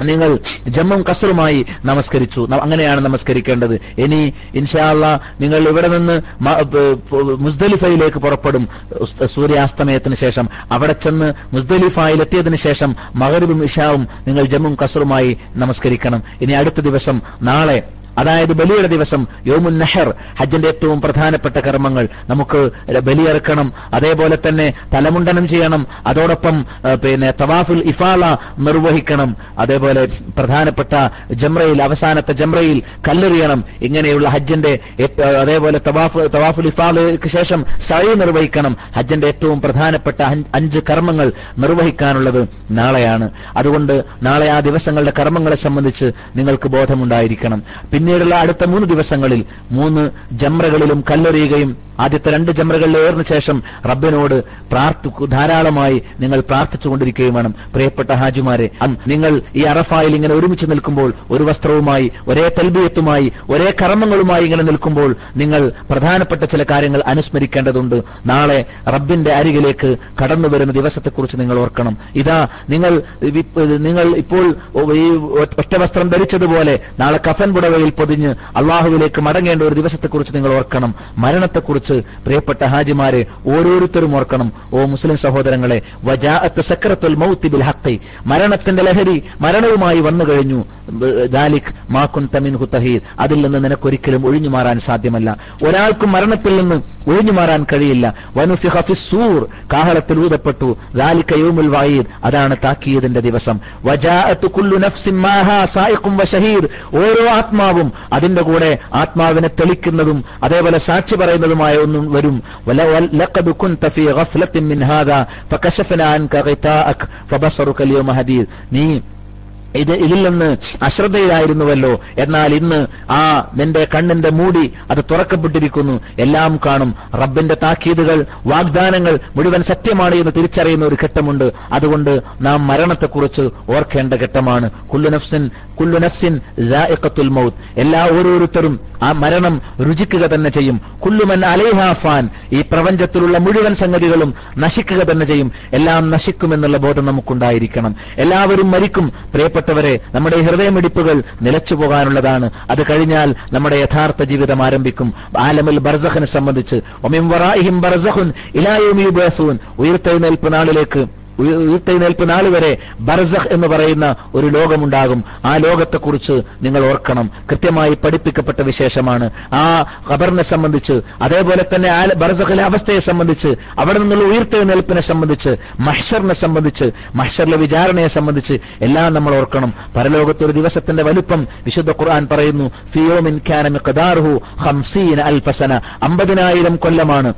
S1: നിങ്ങൾ ജമ്മും കസറുമായി നമസ്കരിച്ചു. അങ്ങനെയാണ് നമസ്കരിക്കേണ്ടത്. ഇനി ഇൻഷാല്ല നിങ്ങൾ ഇവിടെ നിന്ന് മുസ്ദലിഫയിലേക്ക് പുറപ്പെടും. സൂര്യാസ്തമയത്തിന് ശേഷം അവിടെ ചെന്ന് മുസ്ദലിഫയിൽ എത്തിയതിനു ശേഷം മകരവും ഇഷാവും നിങ്ങൾ ജമ്മും കസറുമായി നമസ്കരിക്കണം. ഇനി അടുത്ത ദിവസം നാളെ അതായത് ബലിയുടെ ദിവസം യോമുൻ നഹർ ഹജ്ജിന്റെ ഏറ്റവും പ്രധാനപ്പെട്ട കർമ്മങ്ങൾ. നമുക്ക് ബലിയിറക്കണം അതേപോലെ തന്നെ തലമുണ്ടനം ചെയ്യണം അതോടൊപ്പം പിന്നെ തവാഫുൽ ഇഫാല നിർവഹിക്കണം അതേപോലെ പ്രധാനപ്പെട്ട ജംറയിൽ അവസാനത്തെ ജംറയിൽ കല്ലെറിയണം. ഇങ്ങനെയുള്ള ഹജ്ജിന്റെ അതേപോലെ തവാഫ് തവാഫുൽ ഇഫാലയ്ക്ക് ശേഷം സഴി നിർവഹിക്കണം. ഹജ്ജിന്റെ ഏറ്റവും പ്രധാനപ്പെട്ട അഞ്ച് കർമ്മങ്ങൾ നിർവഹിക്കാനുള്ളത് നാളെയാണ്. അതുകൊണ്ട് നാളെ ആ ദിവസങ്ങളുടെ കർമ്മങ്ങളെ സംബന്ധിച്ച് നിങ്ങൾക്ക് ബോധമുണ്ടായിരിക്കണം. പിന്നീടുള്ള അടുത്ത മൂന്ന് ദിവസങ്ങളിൽ മൂന്ന് ജംറകളിലും കല്ലെറിയുകയും ആദ്യത്തെ രണ്ട് ജമറകളിൽ ഏറിന് ശേഷം റബ്ബിനോട് പ്രാർത്ഥി ധാരാളമായി നിങ്ങൾ പ്രാർത്ഥിച്ചുകൊണ്ടിരിക്കുകയും വേണം പ്രിയപ്പെട്ട ഹാജിമാരെ നിങ്ങൾ ഈ അറഫായിൽ ഇങ്ങനെ ഒരുമിച്ച് നിൽക്കുമ്പോൾ ഒരു വസ്ത്രവുമായി ഒരേ തൽബിയത്തുമായി ഒരേ കർമ്മങ്ങളുമായി ഇങ്ങനെ നിൽക്കുമ്പോൾ നിങ്ങൾ പ്രധാനപ്പെട്ട ചില കാര്യങ്ങൾ അനുസ്മരിക്കേണ്ടതുണ്ട്. നാളെ റബ്ബിന്റെ അരികിലേക്ക് കടന്നു വരുന്ന ദിവസത്തെക്കുറിച്ച് നിങ്ങൾ ഓർക്കണം. ഇതാ നിങ്ങൾ നിങ്ങൾ ഇപ്പോൾ ഈ ഒറ്റ വസ്ത്രം ധരിച്ചതുപോലെ നാളെ കഫൻ പുടവയിൽ പൊതിഞ്ഞ് അള്ളാഹുവിലേക്ക് മടങ്ങേണ്ട ഒരു ദിവസത്തെക്കുറിച്ച് നിങ്ങൾ ഓർക്കണം. മരണത്തെക്കുറിച്ച് പ്രിയപ്പെട്ട ഹാജിമാരെ ഓരോരുത്തരും ഓർക്കണം. ഓ മുസ്ലിം സഹോദരങ്ങളെ ബിൽ മരണത്തിന്റെ ലഹരി മരണവുമായി വന്നു കഴിഞ്ഞു. അതിൽ നിന്ന് നിനക്കൊരിക്കലും ഒഴിഞ്ഞു മാറാൻ സാധ്യമല്ല. ഒരാൾക്കും മരണത്തിൽ നിന്ന് ഒഴിഞ്ഞു മാറാൻ കഴിയില്ല. കാഹളത്തിൽ ഊതപ്പെട്ടു. വായീദ് അതാണ് താക്കിയതിന്റെ ദിവസം. കുല്ലു നഫ്സിൻ മാഹാ സായിഖും വശഹീർ ഓരോ ആത്മാവും അതിന്റെ കൂടെ ആത്മാവിനെ തെളിക്കുന്നതും അതേപോലെ സാക്ഷി പറയുന്നതുമായ ഒന്നും വരും. നീ ഇത് ഇതിൽ നിന്ന് അശ്രദ്ധയിലായിരുന്നുവല്ലോ. എന്നാൽ ഇന്ന് ആ നിന്റെ കണ്ണിന്റെ മൂടി അത് തുറക്കപ്പെട്ടിരിക്കുന്നു. എല്ലാം കാണും. റബ്ബിന്റെ താക്കീതുകൾ വാഗ്ദാനങ്ങൾ മുഴുവൻ സത്യമാണ് എന്ന് തിരിച്ചറിയുന്ന ഒരു ഘട്ടമുണ്ട്. അതുകൊണ്ട് നാം മരണത്തെക്കുറിച്ച് ഓർക്കേണ്ട ഘട്ടമാണ്. കുല്ലു നഫ്സിൻ കുല്ലു നഫ്സിൻ ദാഇഖത്തുൽ മൗത്ത്. എല്ലാ ഓരോരുത്തരും ആ മരണം രുചിക്കുക തന്നെ ചെയ്യും. കുല്ലുമൻ അലൈഹാഫാൻ ഈ പ്രപഞ്ചത്തിലുള്ള മുഴുവൻ സംഗതികളും നശിക്കുക തന്നെ ചെയ്യും. എല്ലാം നശിക്കുമെന്നുള്ള ബോധം നമുക്കുണ്ടായിരിക്കണം. എല്ലാവരും മരിക്കും. പ്രിയപ്പെട്ടവരെ നമ്മുടെ ഹൃദയമിടിപ്പുകൾ നിലച്ചു പോകാനുള്ളതാണ്. അത് കഴിഞ്ഞാൽ നമ്മുടെ യഥാർത്ഥ ജീവിതം ആരംഭിക്കും. ആലമിൽ ബർസഖിനെ സംബന്ധിച്ച് ഒമിം വറായിഹിം ബർസഖുൻ ഇലായുമി യുബഅസൂൻ. ഉയർത്തെഴുന്നേൽപ്പ് നാളിലേക്ക് ഉയർത്തെഴുന്നേൽപ്പ് നാൾ വരെ ബർസഖ് എന്ന് പറയുന്ന ഒരു ലോകമുണ്ടാകും. ആ ലോകത്തെക്കുറിച്ച് നിങ്ങൾ ഓർക്കണം. കൃത്യമായി പഠിപ്പിക്കപ്പെട്ട വിശേഷമാണ്. ആ ഖബറിനെ സംബന്ധിച്ച് അതേപോലെ തന്നെ ആ ബർസഖിലെ അവസ്ഥയെ സംബന്ധിച്ച് അവിടെ നിന്നുള്ള ഉയർത്തെഴുന്നേൽപ്പിനെ സംബന്ധിച്ച് മഹ്ഷറിനെ സംബന്ധിച്ച് മഹ്ഷറിലെ വിചാരണയെ സംബന്ധിച്ച് എല്ലാം നമ്മൾ ഓർക്കണം. പരലോകത്ത് ഒരു ദിവസത്തിന്റെ വലുപ്പം വിശുദ്ധ ഖുർആൻ പറയുന്നു ഫിയോമിൻ ഖംസീന അൽഫസന. അമ്പതിനായിരം കൊല്ലമാണ്.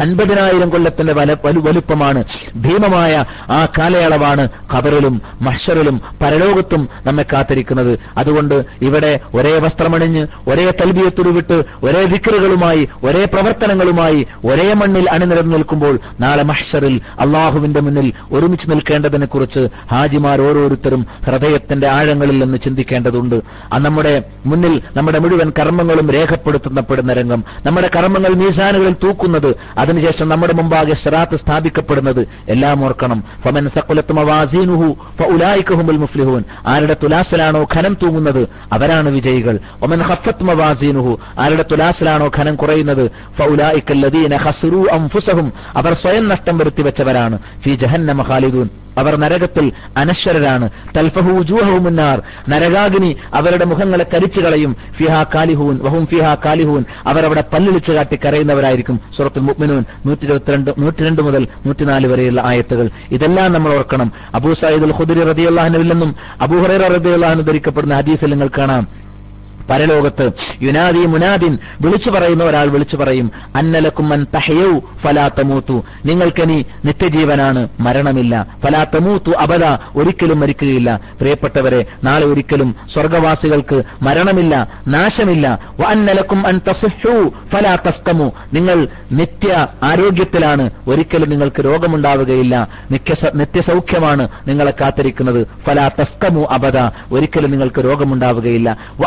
S1: അൻപതിനായിരം കൊല്ലത്തിന്റെ വല വലു വലുപ്പമാണ് ഭീമമായ ആ കാലയളവാണ് ഖബറിലും മഷറിലും പരലോകത്തും നമ്മെ കാത്തിരിക്കുന്നത്. അതുകൊണ്ട് ഇവിടെ ഒരേ വസ്ത്രമണിഞ്ഞ് ഒരേ തൽബിയത്തുരുവിട്ട് ഒരേ വിക്രുകളുമായി ഒരേ പ്രവർത്തനങ്ങളുമായി ഒരേ മണ്ണിൽ അണിനിരന്നു നിൽക്കുമ്പോൾ നാളെ മഹ്ഷറിൽ അള്ളാഹുവിന്റെ മുന്നിൽ ഒരുമിച്ച് നിൽക്കേണ്ടതിനെ കുറിച്ച് ഹാജിമാർ ഓരോരുത്തരും ഹൃദയത്തിന്റെ ആഴങ്ങളിൽ നിന്ന് ചിന്തിക്കേണ്ടതുണ്ട്. നമ്മുടെ മുന്നിൽ നമ്മുടെ മുഴുവൻ കർമ്മങ്ങളും രേഖപ്പെടുത്തപ്പെടുന്ന രംഗം നമ്മുടെ കർമ്മങ്ങൾ മീസാനുകളിൽ തൂക്കുന്നത് അതിനുശേഷം നമ്മുടെ മുമ്പാകെ സിറാത്ത് സ്ഥാപിക്കപ്പെടുന്നത് എല്ലാം ഓർക്കണം. ഫമൻ സഖുലത്ത് മവാസീനുഹു ഫഉലായിക മുഫ്ലിഹൂൻ. ആരുടെ തുലാസിലാണോ ഖനം തൂങ്ങുന്നത് അവരാണ് വിജയികൾ. ഒമൻ ഹഫത്ത് മവാസീനുഹു. ആരുടെ തുലാസിലാണോ ഖനം കുറയുന്നത് ഫഉലായിക അല്ലദീന അംഫുസഹും അവർ സ്വയം നഷ്ടം വരുത്തി വെച്ചവരാണ് ഫീ ജഹന്നമ ഖാലിദൂൻ. അവർ നരകത്തിൽ അനശ്വരരാണ്. തൽഫഹു വജൂഹഹുമുന്നാർ നരകാഗ്നി അവരുടെ മുഖങ്ങളെ കരിച്ചു കളയും. ഫിഹാ കാലിഹൂൻ വഹും ഫിഹാ കാലിഹൂൻ. അവരവിടെ പല്ലിളിച്ചു കാട്ടി കരയുന്നവരായിരിക്കും. സൂറത്തുൽ മുഅ്മിനൂൻ നൂറ്റി ഇരുപത്തിരണ്ട് നൂറ്റിരണ്ട് മുതൽ നൂറ്റിനാല് വരെയുള്ള ആയത്തുകൾ. ഇതെല്ലാം നമ്മൾ ഓർക്കണം. അബൂ സയ്യിദുൽ ഖുദരി റളിയല്ലാഹുവിൽ നിന്നും അബൂ ഹുറൈറ റളിയല്ലാഹു ധരിക്കപ്പെടുന്ന ഹദീസിൽ നിങ്ങൾ കാണാം. പരലോകത്ത്. യുനാദി മുനാദിൻ വിളിച്ചു പറയുന്ന ഒരാൾ വിളിച്ചു പറയും അന്നലക്കും തഹയൌ തഹയൗ ഫലാ തമൂത്തു. നിങ്ങൾക്കിനി നിത്യജീവനാണ് മരണമില്ല. ഫലാത്തമൂത്തു അബല ഒരിക്കലും മരിക്കുകയില്ല. പ്രിയപ്പെട്ടവരെ നാളെ ഒരിക്കലും സ്വർഗവാസികൾക്ക് മരണമില്ല നാശമില്ല. അന്നലക്കും അൻ ഫലാ നിങ്ങൾ നിത്യ ആരോഗ്യത്തിലാണ് ഒരിക്കലും നിങ്ങൾക്ക് രോഗമുണ്ടാവുകയില്ല. നിത്യ നിത്യസൗഖ്യമാണ് നിങ്ങളെ കാത്തിരിക്കുന്നത്. ഫലാ അബദ ഒരിക്കലും നിങ്ങൾക്ക് രോഗമുണ്ടാവുകയില്ല. വ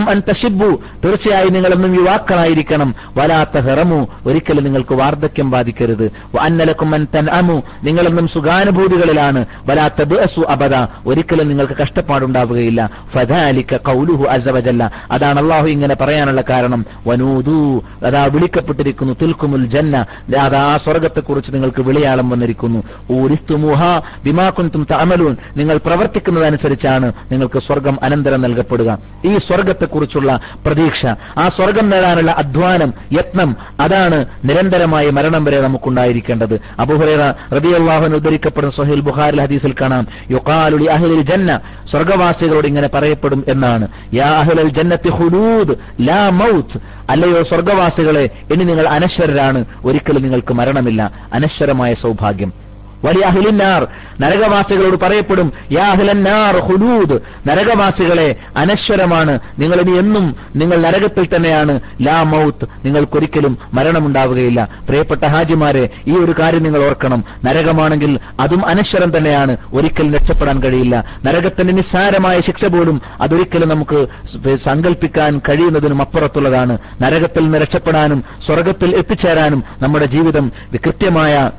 S1: അന്നലക്കും അൻ തഷിബു തീർച്ചയായും യുവാക്കളായിരിക്കണം. വലാത്ത ഹെറമു ഒരിക്കലും നിങ്ങൾക്ക് വാർദ്ധക്യം ബാധിക്കരുത്. അന്നലക്കും അൻ തൻഅമു. നിങ്ങളൊന്നും സുഖാനുഭൂതികളിലാണ്. വലാത്ത ബസു അബദ. ഒരിക്കലും നിങ്ങൾക്ക് കഷ്ടപ്പാടുണ്ടാവുകയില്ല. ഫദാലിക ഖൗലുഹു അസവജല്ല അതാണ് അള്ളാഹു ഇങ്ങനെ പറയാനുള്ള കാരണം. വനൂതു അതാ വിളിക്കപ്പെട്ടിരിക്കുന്നു. തിൽക്കുമുൽ ജന്ന. അതാ സ്വർഗത്തെക്കുറിച്ച് നിങ്ങൾക്ക് വിളിയാളം വന്നിരിക്കുന്നു. ഊരിസ്തുമുഹ ബിമാ കുൻതും തഅമലൂൻ. നിങ്ങൾ പ്രവർത്തിക്കുന്നതനുസരിച്ചാണ് നിങ്ങൾക്ക് സ്വർഗം അനന്തരം നൽകപ്പെടുക. ഈ സ്വർഗത്തെ കുറിച്ചുള്ള പ്രതീക്ഷ ആ സ്വർഗം നേടാനുള്ള അധ്വാനം യത്നം അതാണ് നിരന്തരമായ മരണം വരെ നമുക്കുണ്ടായിരിക്കേണ്ടത്. അബുഹുറേറ റബിയുള്ളാഹുൻ ഉദ്ധരിക്കപ്പെടുന്ന സൊഹേൽ ബുഹാരിൽ ഹദീസിൽ കാണാം യുഖാലുലി അഹ്ലിൽ ജന്ന സ്വർഗവാസികളോട് ഇങ്ങനെ പറയപ്പെടും എന്നാണ്. യാ അഹ്ലൽ ജന്നത്തി ഹുലൂദ് ലാ മൗത്ത് അല്ലയോ സ്വർഗവാസികളെ ഇനി നിങ്ങൾ അനശ്വരരാണ് ഒരിക്കലും നിങ്ങൾക്ക് മരണമില്ല അനശ്വരമായ സൗഭാഗ്യം. അഹ്ലിന്നാർ നരകവാസികളോട് പറയപ്പെടും യാ അഹ്ലന്നാർ ഹുലൂദ്. നരകവാസികളെ അനശ്വരമാണ്. നിങ്ങൾ ഇനി എന്നും നിങ്ങൾ നരകത്തിൽ തന്നെയാണ്. ലാ മൗത്ത്. നിങ്ങൾക്കൊരിക്കലും മരണമുണ്ടാവുകയില്ല. പ്രിയപ്പെട്ട ഹാജിമാരെ ഈ ഒരു കാര്യം നിങ്ങൾ ഓർക്കണം. നരകമാണെങ്കിൽ അതും അനശ്വരം തന്നെയാണ്. ഒരിക്കലും രക്ഷപ്പെടാൻ കഴിയില്ല. നരകത്തിന്റെ നിസ്സാരമായ ശിക്ഷ പോലും അതൊരിക്കലും നമുക്ക് സങ്കല്പിക്കാൻ കഴിയുന്നതിനും അപ്പുറത്തുള്ളതാണ്. നരകത്തിൽ നിന്ന് രക്ഷപ്പെടാനും സ്വർഗത്തിൽ എത്തിച്ചേരാനും നമ്മുടെ ജീവിതം കൃത്യമായ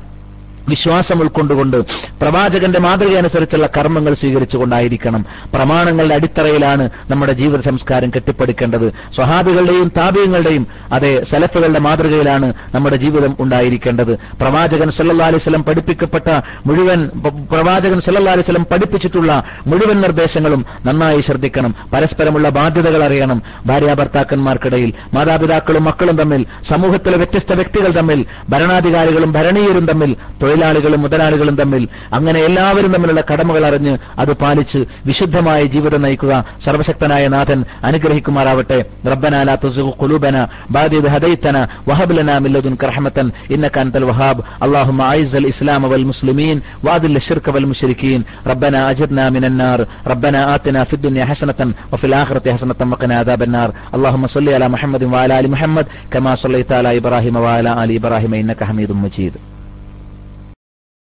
S1: വിശ്വാസം ഉൾക്കൊണ്ടുകൊണ്ട് പ്രവാചകന്റെ മാതൃക അനുസരിച്ചുള്ള കർമ്മങ്ങൾ സ്വീകരിച്ചുകൊണ്ടായിരിക്കണം. പ്രമാണങ്ങളുടെ അടിത്തറയിലാണ് നമ്മുടെ ജീവിത സംസ്കാരം കെട്ടിപ്പടുക്കേണ്ടത്. സ്വഹാബികളുടെയും താപീയങ്ങളുടെയും അതെ സലഫുകളുടെ മാതൃകയിലാണ് നമ്മുടെ ജീവിതം ഉണ്ടായിരിക്കേണ്ടത്. പ്രവാചകൻ സല്ലാ അലൈഹി വസല്ലം പഠിപ്പിക്കപ്പെട്ട മുഴുവൻ പ്രവാചകൻ സല്ലാ അലൈഹി വസല്ലം പഠിപ്പിച്ചിട്ടുള്ള മുഴുവൻ നിർദ്ദേശങ്ങളും നന്നായി ശ്രദ്ധിക്കണം. പരസ്പരമുള്ള ബാധ്യതകൾ അറിയണം. ഭാര്യ ഭർത്താക്കന്മാർക്കിടയിൽ മാതാപിതാക്കളും മക്കളും തമ്മിൽ സമൂഹത്തിലെ വ്യത്യസ്ത വ്യക്തികൾ തമ്മിൽ ഭരണാധികാരികളും ഭരണീയരും തമ്മിൽ തൊഴിലാളികളും മുതലാളികളും തമ്മിൽ അങ്ങനെ എല്ലാവരും തമ്മിലുള്ള കടമകൾ അറിഞ്ഞ് അത് പാലിച്ച് വിശുദ്ധമായ ജീവിതം നയിക്കുക സർവശക്തനായ നാഥൻ അനുഗ്രഹിക്കുമാറാവട്ടെ റബ്ബന ലാ തുസിഗു ഖുലൂബന ബാദ ഇദ് ഹദൈതന വഹബ് ലനാ മിൻ ലദുൻക റഹ്മതൻ ഇന്നക അൻതൽ വഹാബ് اللهم اعز الاسلام والمسلمين واذل الشرك والمشركين ربنا اجرنا من النار ربنا آتنا في الدنيا حسنة وفي الآخرة حسنة وقنا عذاب النار اللهم صل على محمد وعلى ال محمد كما صليت على ابراهيم وعلى ال ابراهيم انك حميد مجيد